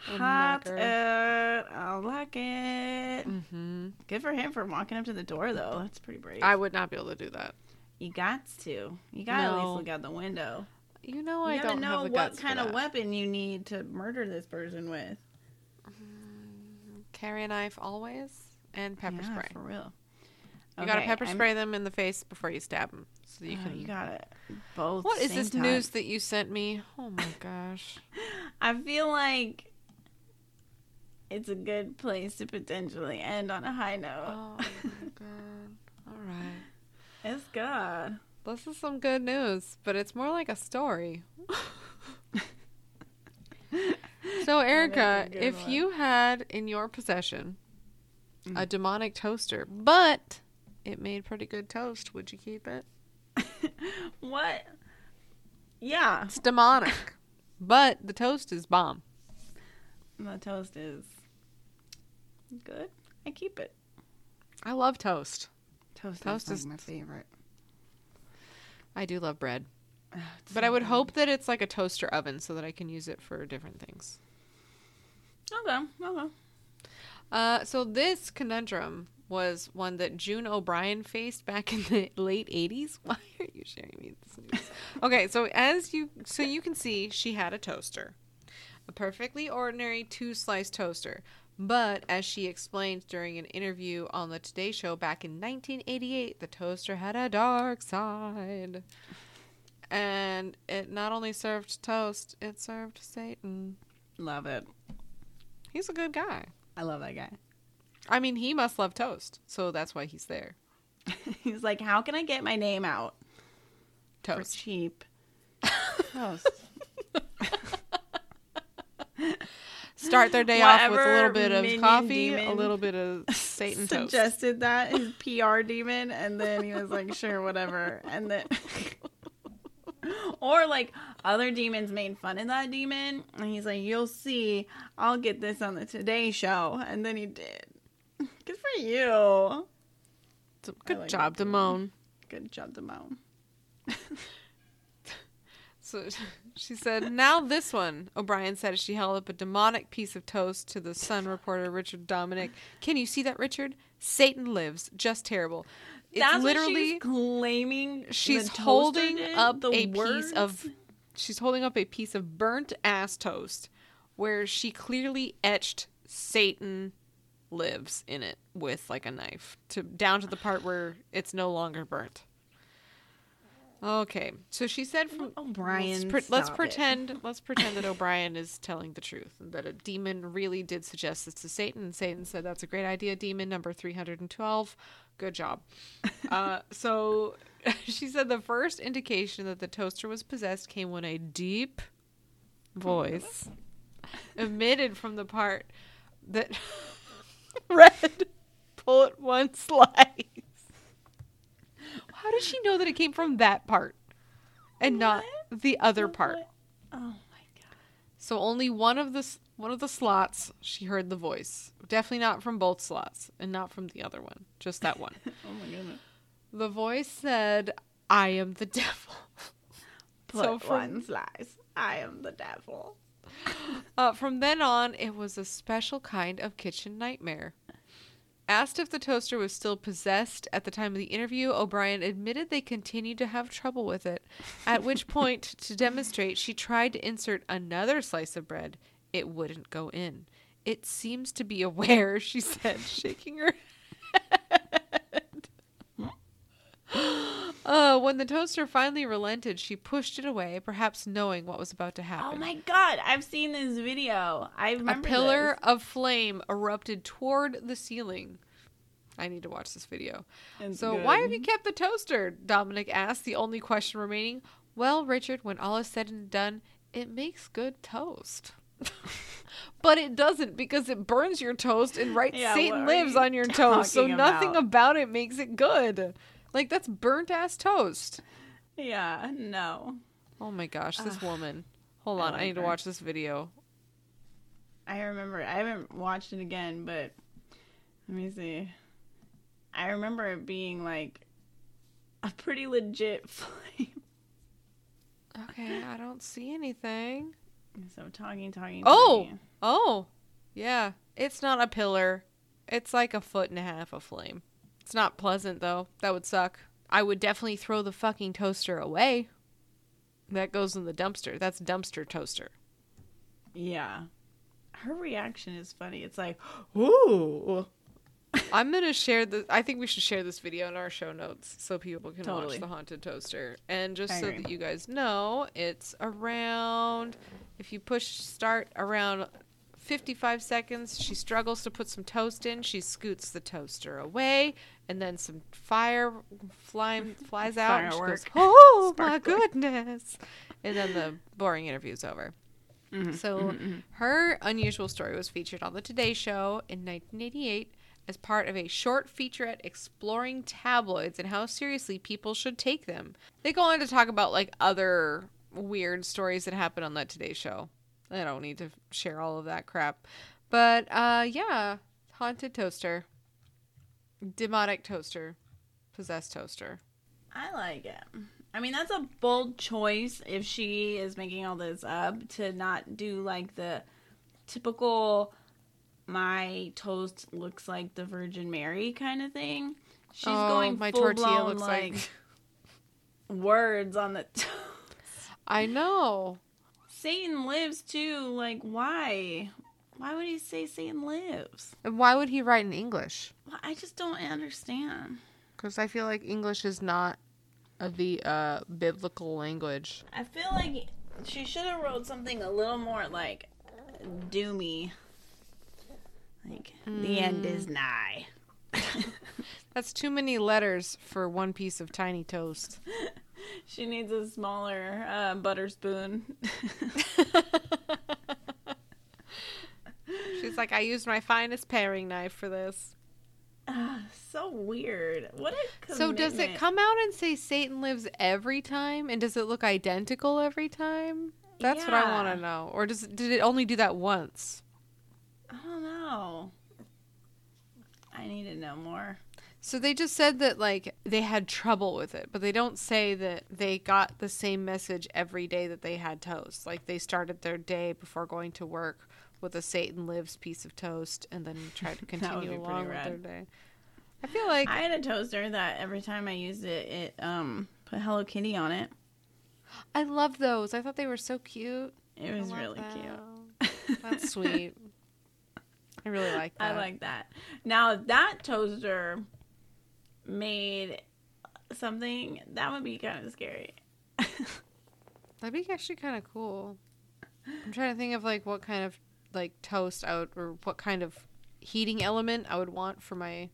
Speaker 1: Hot. Uh, I like it.
Speaker 2: Mm-hmm.
Speaker 1: Good for him for walking up to the door, though. That's pretty brave.
Speaker 2: I would not be able to do that.
Speaker 1: You got to. You got to at least look out the window.
Speaker 2: You know
Speaker 1: You
Speaker 2: I don't
Speaker 1: know what kind of weapon you need to murder this person with.
Speaker 2: Mm, carry a knife always and pepper
Speaker 1: yeah,
Speaker 2: spray.
Speaker 1: for real.
Speaker 2: You gotta pepper
Speaker 1: I'm-
Speaker 2: spray them in the face before you stab them, so you
Speaker 1: Oh,
Speaker 2: can.
Speaker 1: you got it. Both.
Speaker 2: what is this
Speaker 1: time.
Speaker 2: news that you sent me? Oh my gosh!
Speaker 1: I feel like it's a good place to potentially end on a high note.
Speaker 2: Oh my god! All right,
Speaker 1: It's good.
Speaker 2: this is some good news, but it's more like a story. so Erica, if
Speaker 1: one.
Speaker 2: you had in your possession a
Speaker 1: Mm.
Speaker 2: demonic toaster, but it made pretty good toast, would you keep it?
Speaker 1: What? Yeah.
Speaker 2: It's demonic, but the toast is bomb.
Speaker 1: The toast is good. I keep it.
Speaker 2: I love toast.
Speaker 1: Toast,
Speaker 2: Toast
Speaker 1: is, like my favorite.
Speaker 2: I do love bread.
Speaker 1: It's
Speaker 2: But
Speaker 1: so
Speaker 2: I would
Speaker 1: good.
Speaker 2: hope that it's like a toaster oven so that I can use it for different things.
Speaker 1: Okay. Okay.
Speaker 2: Uh, so this conundrum was one that June O'Brien faced back in the late 80s. Why are you sharing me this news? okay, so as you so you can see, she had a toaster. A perfectly ordinary two-slice toaster. But as she explained during an interview on the Today Show back in 1988, the toaster had a dark side. And it not only served toast, it served Satan.
Speaker 1: Love it.
Speaker 2: He's a good guy.
Speaker 1: I love that guy.
Speaker 2: I mean, he must love toast, so that's why he's there.
Speaker 1: He's like, how can I get my name out for
Speaker 2: Toast.
Speaker 1: cheap? Toast.
Speaker 2: Start their day off with a little bit of coffee, a little bit of Satan toast.
Speaker 1: suggested that his PR demon, and then he was like, "Sure, whatever," and then. Or like other demons made fun of that demon, and he's like, "You'll see, I'll get this on the Today Show," and then he did. Good for you.
Speaker 2: Good
Speaker 1: like
Speaker 2: job,
Speaker 1: that too.
Speaker 2: Damone.
Speaker 1: Good job, Damone.
Speaker 2: So she said, now this one. O'Brien said as she held up a demonic piece of toast to the Sun reporter Richard Dominic. Can you see that, Richard? Satan lives. Just terrible. It's
Speaker 1: That's
Speaker 2: literally
Speaker 1: she's claiming.
Speaker 2: she's holding
Speaker 1: did?
Speaker 2: up
Speaker 1: The
Speaker 2: a
Speaker 1: words?
Speaker 2: piece of she's holding up a piece of burnt ass toast where she clearly etched Satan lives in it with like a knife to down to the part where it's no longer burnt. Okay, so she said from
Speaker 1: O'Brien,
Speaker 2: Let's, pre- let's
Speaker 1: stop it.
Speaker 2: pretend. Let's pretend that O'Brien is telling the truth and that a demon really did suggest this to Satan, and Satan said that's a great idea. Demon number three hundred and twelve. Good job. uh, so she said the first indication that the toaster was possessed came when a deep voice emitted from the part that read, "Pull it one slice." How did she know that it came from that part and not the other part?
Speaker 1: Oh my god.
Speaker 2: So only one of the one of the slots she heard the voice. Definitely not from both slots and not from the other one. Just that one.
Speaker 1: Oh my goodness.
Speaker 2: the voice said, "I am the devil."
Speaker 1: Put
Speaker 2: So from-
Speaker 1: one slice. I am the devil.
Speaker 2: Uh, from then on, it was a special kind of kitchen nightmare. Asked if the toaster was still possessed at the time of the interview, O'Brien admitted they continued to have trouble with it. At which point, to demonstrate, she tried to insert another slice of bread. It wouldn't go in. It seems to be aware, she said, shaking her head. Uh, when the toaster finally relented, she pushed it away, perhaps knowing what was about to happen.
Speaker 1: Oh my god, I've seen this video. I remember.
Speaker 2: A pillar
Speaker 1: this.
Speaker 2: of flame erupted toward the ceiling. I need to watch this video. So, why have you kept the toaster? Dominic asked, the only question remaining. Well, Richard, when all is said and done, it makes good toast. but it doesn't because it burns your toast and right
Speaker 1: Yeah,
Speaker 2: Satan lives on your toast. So nothing
Speaker 1: about?
Speaker 2: about it makes it good. Like that's burnt ass toast.
Speaker 1: Yeah, no.
Speaker 2: Oh my gosh, this
Speaker 1: Ugh.
Speaker 2: woman. Hold
Speaker 1: I
Speaker 2: on, I
Speaker 1: like
Speaker 2: need to watch this video.
Speaker 1: I remember. I haven't watched it again, but let me see. I remember it being like a pretty legit flame.
Speaker 2: Okay, I don't see anything.
Speaker 1: So talking, talking.
Speaker 2: Oh!
Speaker 1: talking.
Speaker 2: Oh, yeah. It's not a pillar. It's like a foot and a half of flame. It's not pleasant though. That would suck. I would definitely throw the fucking toaster away. That goes in the dumpster. That's dumpster toaster.
Speaker 1: yeah. Her reaction is funny. It's like, ooh.
Speaker 2: I'm gonna share the. I think we should share this video in our show notes so people can
Speaker 1: Totally.
Speaker 2: watch the haunted toaster. And just
Speaker 1: I
Speaker 2: so
Speaker 1: agree.
Speaker 2: that you guys know, it's around. If you push start around 55 seconds, she struggles to put some toast in. She scoots the toaster away, and then some fire fly, flies out. And she goes. "Oh my goodness!" And then the boring interview's over.
Speaker 1: Mhm,
Speaker 2: So
Speaker 1: mhm, mhm.
Speaker 2: her unusual story was featured on the Today Show in 1988 as part of a short featurette exploring tabloids and how seriously people should take them. They go on to talk about like other weird stories that happened on that Today Show. I don't need to share all of that crap. But uh yeah, haunted toaster. Demonic toaster. Possessed toaster.
Speaker 1: I like it. I mean, that's a bold choice if she is making all this up to not do like the typical my toast looks like the Virgin Mary kind of thing. She's
Speaker 2: Oh,
Speaker 1: going
Speaker 2: my
Speaker 1: full
Speaker 2: tortilla
Speaker 1: blown,
Speaker 2: looks like-
Speaker 1: words on the toast.
Speaker 2: I know.
Speaker 1: Satan lives too. Like, why? Why would he say Satan lives?
Speaker 2: And why would he write in English?
Speaker 1: Well, I just don't understand.
Speaker 2: Because I feel like English is not the uh, biblical language.
Speaker 1: I feel like she should have wrote something a little more like doomy. Like the end is nigh.
Speaker 2: That's too many letters for one piece of tiny toast.
Speaker 1: she needs a smaller uh, butter spoon.
Speaker 2: She's like, I used my finest paring knife for this.
Speaker 1: Ah, so weird. What a
Speaker 2: So does it
Speaker 1: commitment.
Speaker 2: come out and say Satan lives every time, and does it look identical every time? That's what I want
Speaker 1: Yeah.
Speaker 2: to know. Or does did it only do that once?
Speaker 1: I don't know. I need to know more.
Speaker 2: So they just said that like they had trouble with it, but they don't say that they got the same message every day that they had toast. Like they started their day before going to work with a Satan lives piece of toast and then tried to continue along with
Speaker 1: rad.
Speaker 2: their day. I feel like
Speaker 1: I had a toaster that every time I used it, it um put Hello Kitty on it.
Speaker 2: I love those. I thought they were so cute.
Speaker 1: It was really
Speaker 2: that.
Speaker 1: cute.
Speaker 2: That's sweet. I really like that.
Speaker 1: I like that. Now that toaster made something that would be kind of scary.
Speaker 2: That'd be actually kind of cool. I'm trying to think of like what kind of like toast I would, or what kind of heating element I would want for my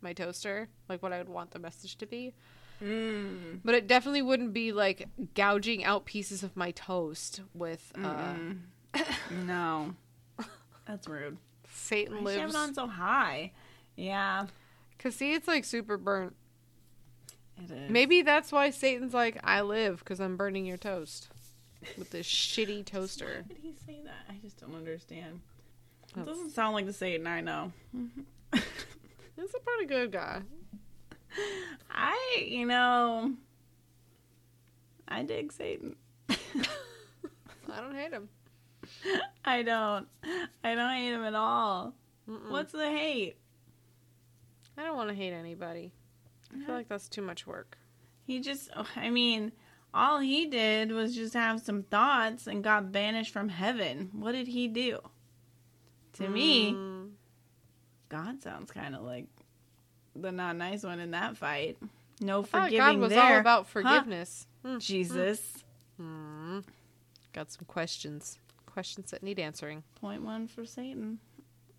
Speaker 2: my toaster, like what I would want the message to be.
Speaker 1: Mm.
Speaker 2: But it definitely wouldn't be like gouging out pieces of my toast with uh,
Speaker 1: no, that's rude.
Speaker 2: Satan
Speaker 1: Why she have
Speaker 2: lives.
Speaker 1: it on so high? Yeah,
Speaker 2: Cause see, it's like super burnt.
Speaker 1: it is.
Speaker 2: Maybe that's why Satan's like, I live because I'm burning your toast with this shitty toaster.
Speaker 1: Why did he say that? I just don't understand.
Speaker 2: Oh.
Speaker 1: It doesn't sound like the Satan I know.
Speaker 2: He's a pretty good guy.
Speaker 1: I, you know, I dig Satan.
Speaker 2: I don't hate him.
Speaker 1: I don't. I don't hate him at all.
Speaker 2: Mm-mm.
Speaker 1: What's the hate?
Speaker 2: I don't want to hate anybody. I feel like that's too much work.
Speaker 1: He just, I mean, all he did was just have some thoughts and got banished from heaven. What did he do? To me,
Speaker 2: Mm.
Speaker 1: God sounds kind of like the not nice one in that fight. No
Speaker 2: I
Speaker 1: forgiving
Speaker 2: God was
Speaker 1: there.
Speaker 2: all about
Speaker 1: Huh?
Speaker 2: forgiveness. Hmm.
Speaker 1: Jesus.
Speaker 2: Hmm. Got some questions. Questions that need answering.
Speaker 1: Point one for Satan.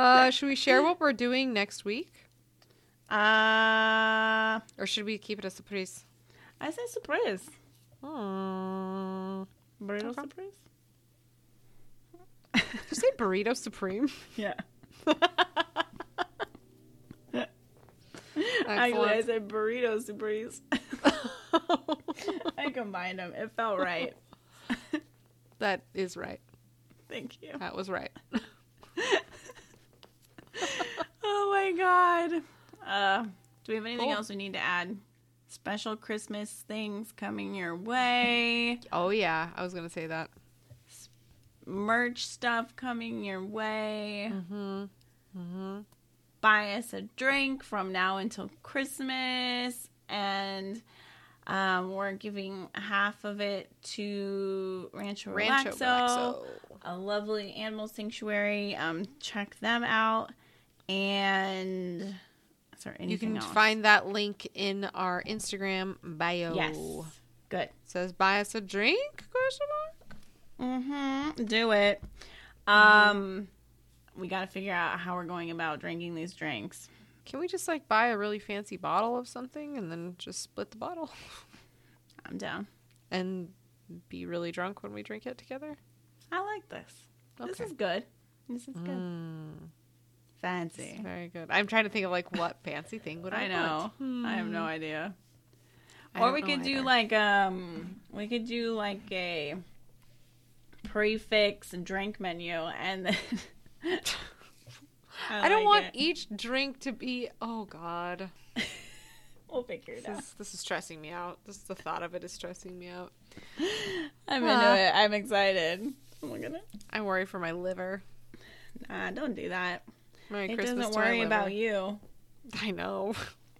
Speaker 2: uh, should we share what we're doing next week?
Speaker 1: Uh,
Speaker 2: Or should we keep it a surprise?
Speaker 1: I say surprise.
Speaker 2: Oh.
Speaker 1: Burrito
Speaker 2: Okay.
Speaker 1: surprise?
Speaker 2: Did you say burrito supreme?
Speaker 1: Yeah. I said burrito surprise. I combined them. It felt right.
Speaker 2: that is right.
Speaker 1: Thank you.
Speaker 2: That was right.
Speaker 1: Oh my god. Uh, do we have anything
Speaker 2: Cool.
Speaker 1: else we need to add? Special Christmas things coming your way.
Speaker 2: Oh yeah, I was gonna say that.
Speaker 1: Merch stuff coming your way.
Speaker 2: Mm-hmm. Mm-hmm.
Speaker 1: buy us a drink from now until Christmas, and um, we're giving half of it to Rancho,
Speaker 2: Rancho
Speaker 1: Relaxo,
Speaker 2: Relaxo.
Speaker 1: a lovely animal sanctuary. Um, check them out, and is there anything
Speaker 2: You can
Speaker 1: else?
Speaker 2: find that link in our Instagram bio.
Speaker 1: yes, good.
Speaker 2: says buy us a drink? Question mark.
Speaker 1: Mm-hmm. Do it. Um, we got to figure out how we're going about drinking these drinks.
Speaker 2: Can we just like buy a really fancy bottle of something and then just split the bottle
Speaker 1: I'm down.
Speaker 2: and be really drunk when we drink it together?
Speaker 1: I like this. This is good. This is good.
Speaker 2: Mm,
Speaker 1: Fancy.
Speaker 2: very good. I'm trying to think of like what fancy thing would I,
Speaker 1: I know. I have no
Speaker 2: Hmm.
Speaker 1: idea.
Speaker 2: I
Speaker 1: or we could do
Speaker 2: either.
Speaker 1: like um we could do like a prefix drink menu and then
Speaker 2: I, don't
Speaker 1: like
Speaker 2: want
Speaker 1: it.
Speaker 2: each drink to be. Oh God,
Speaker 1: we'll figure it
Speaker 2: this
Speaker 1: out.
Speaker 2: is, this is stressing me out. This the thought of it is stressing me out.
Speaker 1: I'm
Speaker 2: Ah.
Speaker 1: into it. I'm excited. Look at it.
Speaker 2: I worry for my liver.
Speaker 1: Nah, don't do that.
Speaker 2: Merry
Speaker 1: it
Speaker 2: Christmas
Speaker 1: doesn't worry about you.
Speaker 2: I know.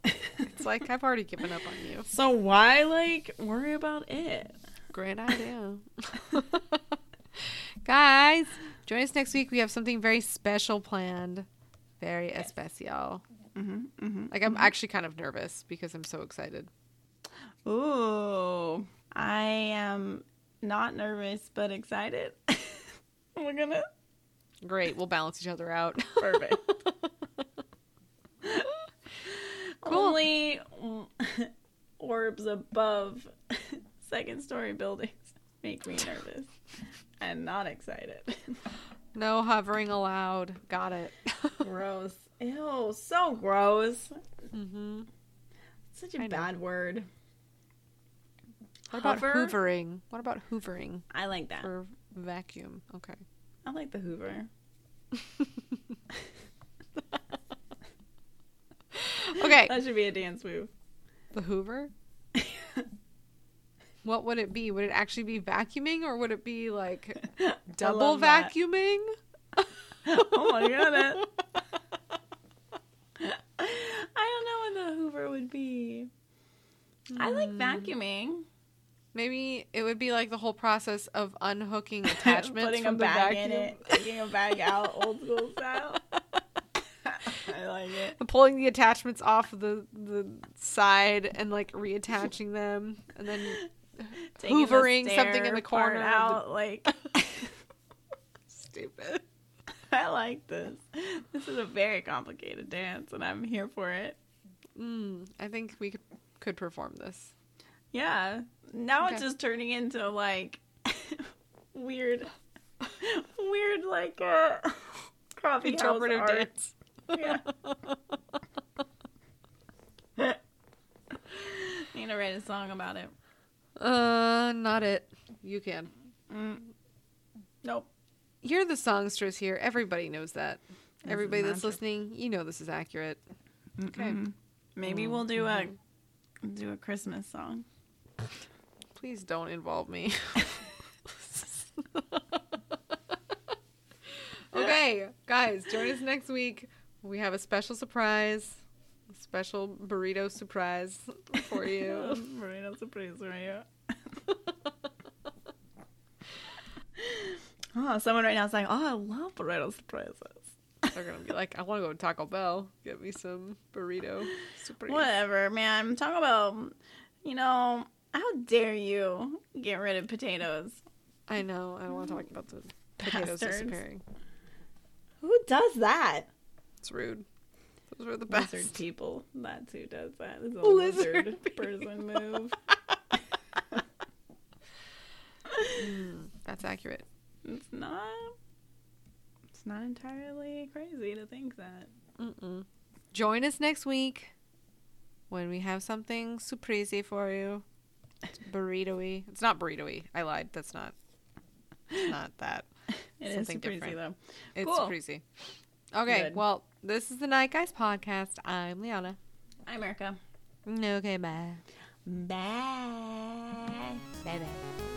Speaker 2: it's like I've already given up on you.
Speaker 1: So why like worry about it?
Speaker 2: Great idea. Guys, join us next week. We have something very special planned. Very especial.
Speaker 1: Mm-hmm, mm-hmm.
Speaker 2: Like, I'm actually kind of nervous because I'm so excited.
Speaker 1: Ooh, I am not nervous but excited. We're gonna
Speaker 2: Great. We'll balance each other out.
Speaker 1: perfect.
Speaker 2: Cool.
Speaker 1: Only orbs above second story buildings make me nervous and not excited.
Speaker 2: no hovering allowed. Got it.
Speaker 1: gross. Ew, so gross.
Speaker 2: mm-hmm.
Speaker 1: Such a
Speaker 2: I know.
Speaker 1: bad word.
Speaker 2: What about
Speaker 1: Hover?
Speaker 2: hoovering? What about hoovering
Speaker 1: I like that.
Speaker 2: for vacuum? Okay.
Speaker 1: I like the Hoover.
Speaker 2: Okay.
Speaker 1: That should be a dance move.
Speaker 2: The Hoover? What would it be? Would it actually be vacuuming or would it be like double vacuuming?
Speaker 1: oh my god. I don't know what the Hoover would be. I like
Speaker 2: Hmm.
Speaker 1: vacuuming.
Speaker 2: Maybe it would be like the whole process of unhooking attachments
Speaker 1: Putting a
Speaker 2: the
Speaker 1: bag
Speaker 2: vacuum.
Speaker 1: in it, taking a bag out, old school style. I like it.
Speaker 2: and pulling the attachments off of the the side and like reattaching them and then
Speaker 1: Taking the
Speaker 2: Hoovering something in the corner of the-
Speaker 1: out. Like
Speaker 2: stupid.
Speaker 1: I like this. This is a very complicated dance, and I'm here for it.
Speaker 2: Mm, I think we could, could perform this.
Speaker 1: Yeah. Now it's just turning into like weird, weird like uh, coffee
Speaker 2: Interpretive dance.
Speaker 1: Yeah. Need to write a song about it.
Speaker 2: Uh, not it. You can.
Speaker 1: Mm. Nope.
Speaker 2: You're the songstress here. Everybody knows that.
Speaker 1: This
Speaker 2: Everybody that's listening, you know this is accurate. Okay.
Speaker 1: Mhm. Maybe we'll do a do a Christmas song.
Speaker 2: Please don't involve me. okay, guys, join us next week. We have a special surprise, a special burrito surprise for you.
Speaker 1: Burrito surprise for you. Oh, someone right now is like, "Oh, I love burrito surprises."
Speaker 2: They're gonna be like, I want to go to Taco Bell. Get me some burrito surprise.
Speaker 1: Whatever, man. Talk about, you know, how dare you get rid of potatoes?
Speaker 2: I know. I don't want to talk about the potatoes
Speaker 1: Bastards.
Speaker 2: disappearing.
Speaker 1: Who does that?
Speaker 2: It's rude. Those are the best.
Speaker 1: Lizard people. That's who does that. It's a
Speaker 2: Lizard
Speaker 1: lizard, person move.
Speaker 2: Hmm, that's accurate.
Speaker 1: It's not. It's not entirely crazy to think that.
Speaker 2: Mm-mm. Join us next week when we have something surprise for you. It's burrito-y. It's not burrito-y. I lied. That's not. It's not that.
Speaker 1: It is
Speaker 2: Something
Speaker 1: crazy
Speaker 2: different.
Speaker 1: though.
Speaker 2: It's
Speaker 1: Cool.
Speaker 2: crazy. Okay,
Speaker 1: Good.
Speaker 2: well, this is the Night Guys podcast. I'm Liana.
Speaker 1: I'm Erica.
Speaker 2: Okay, bye.
Speaker 1: Bye. Bye bye.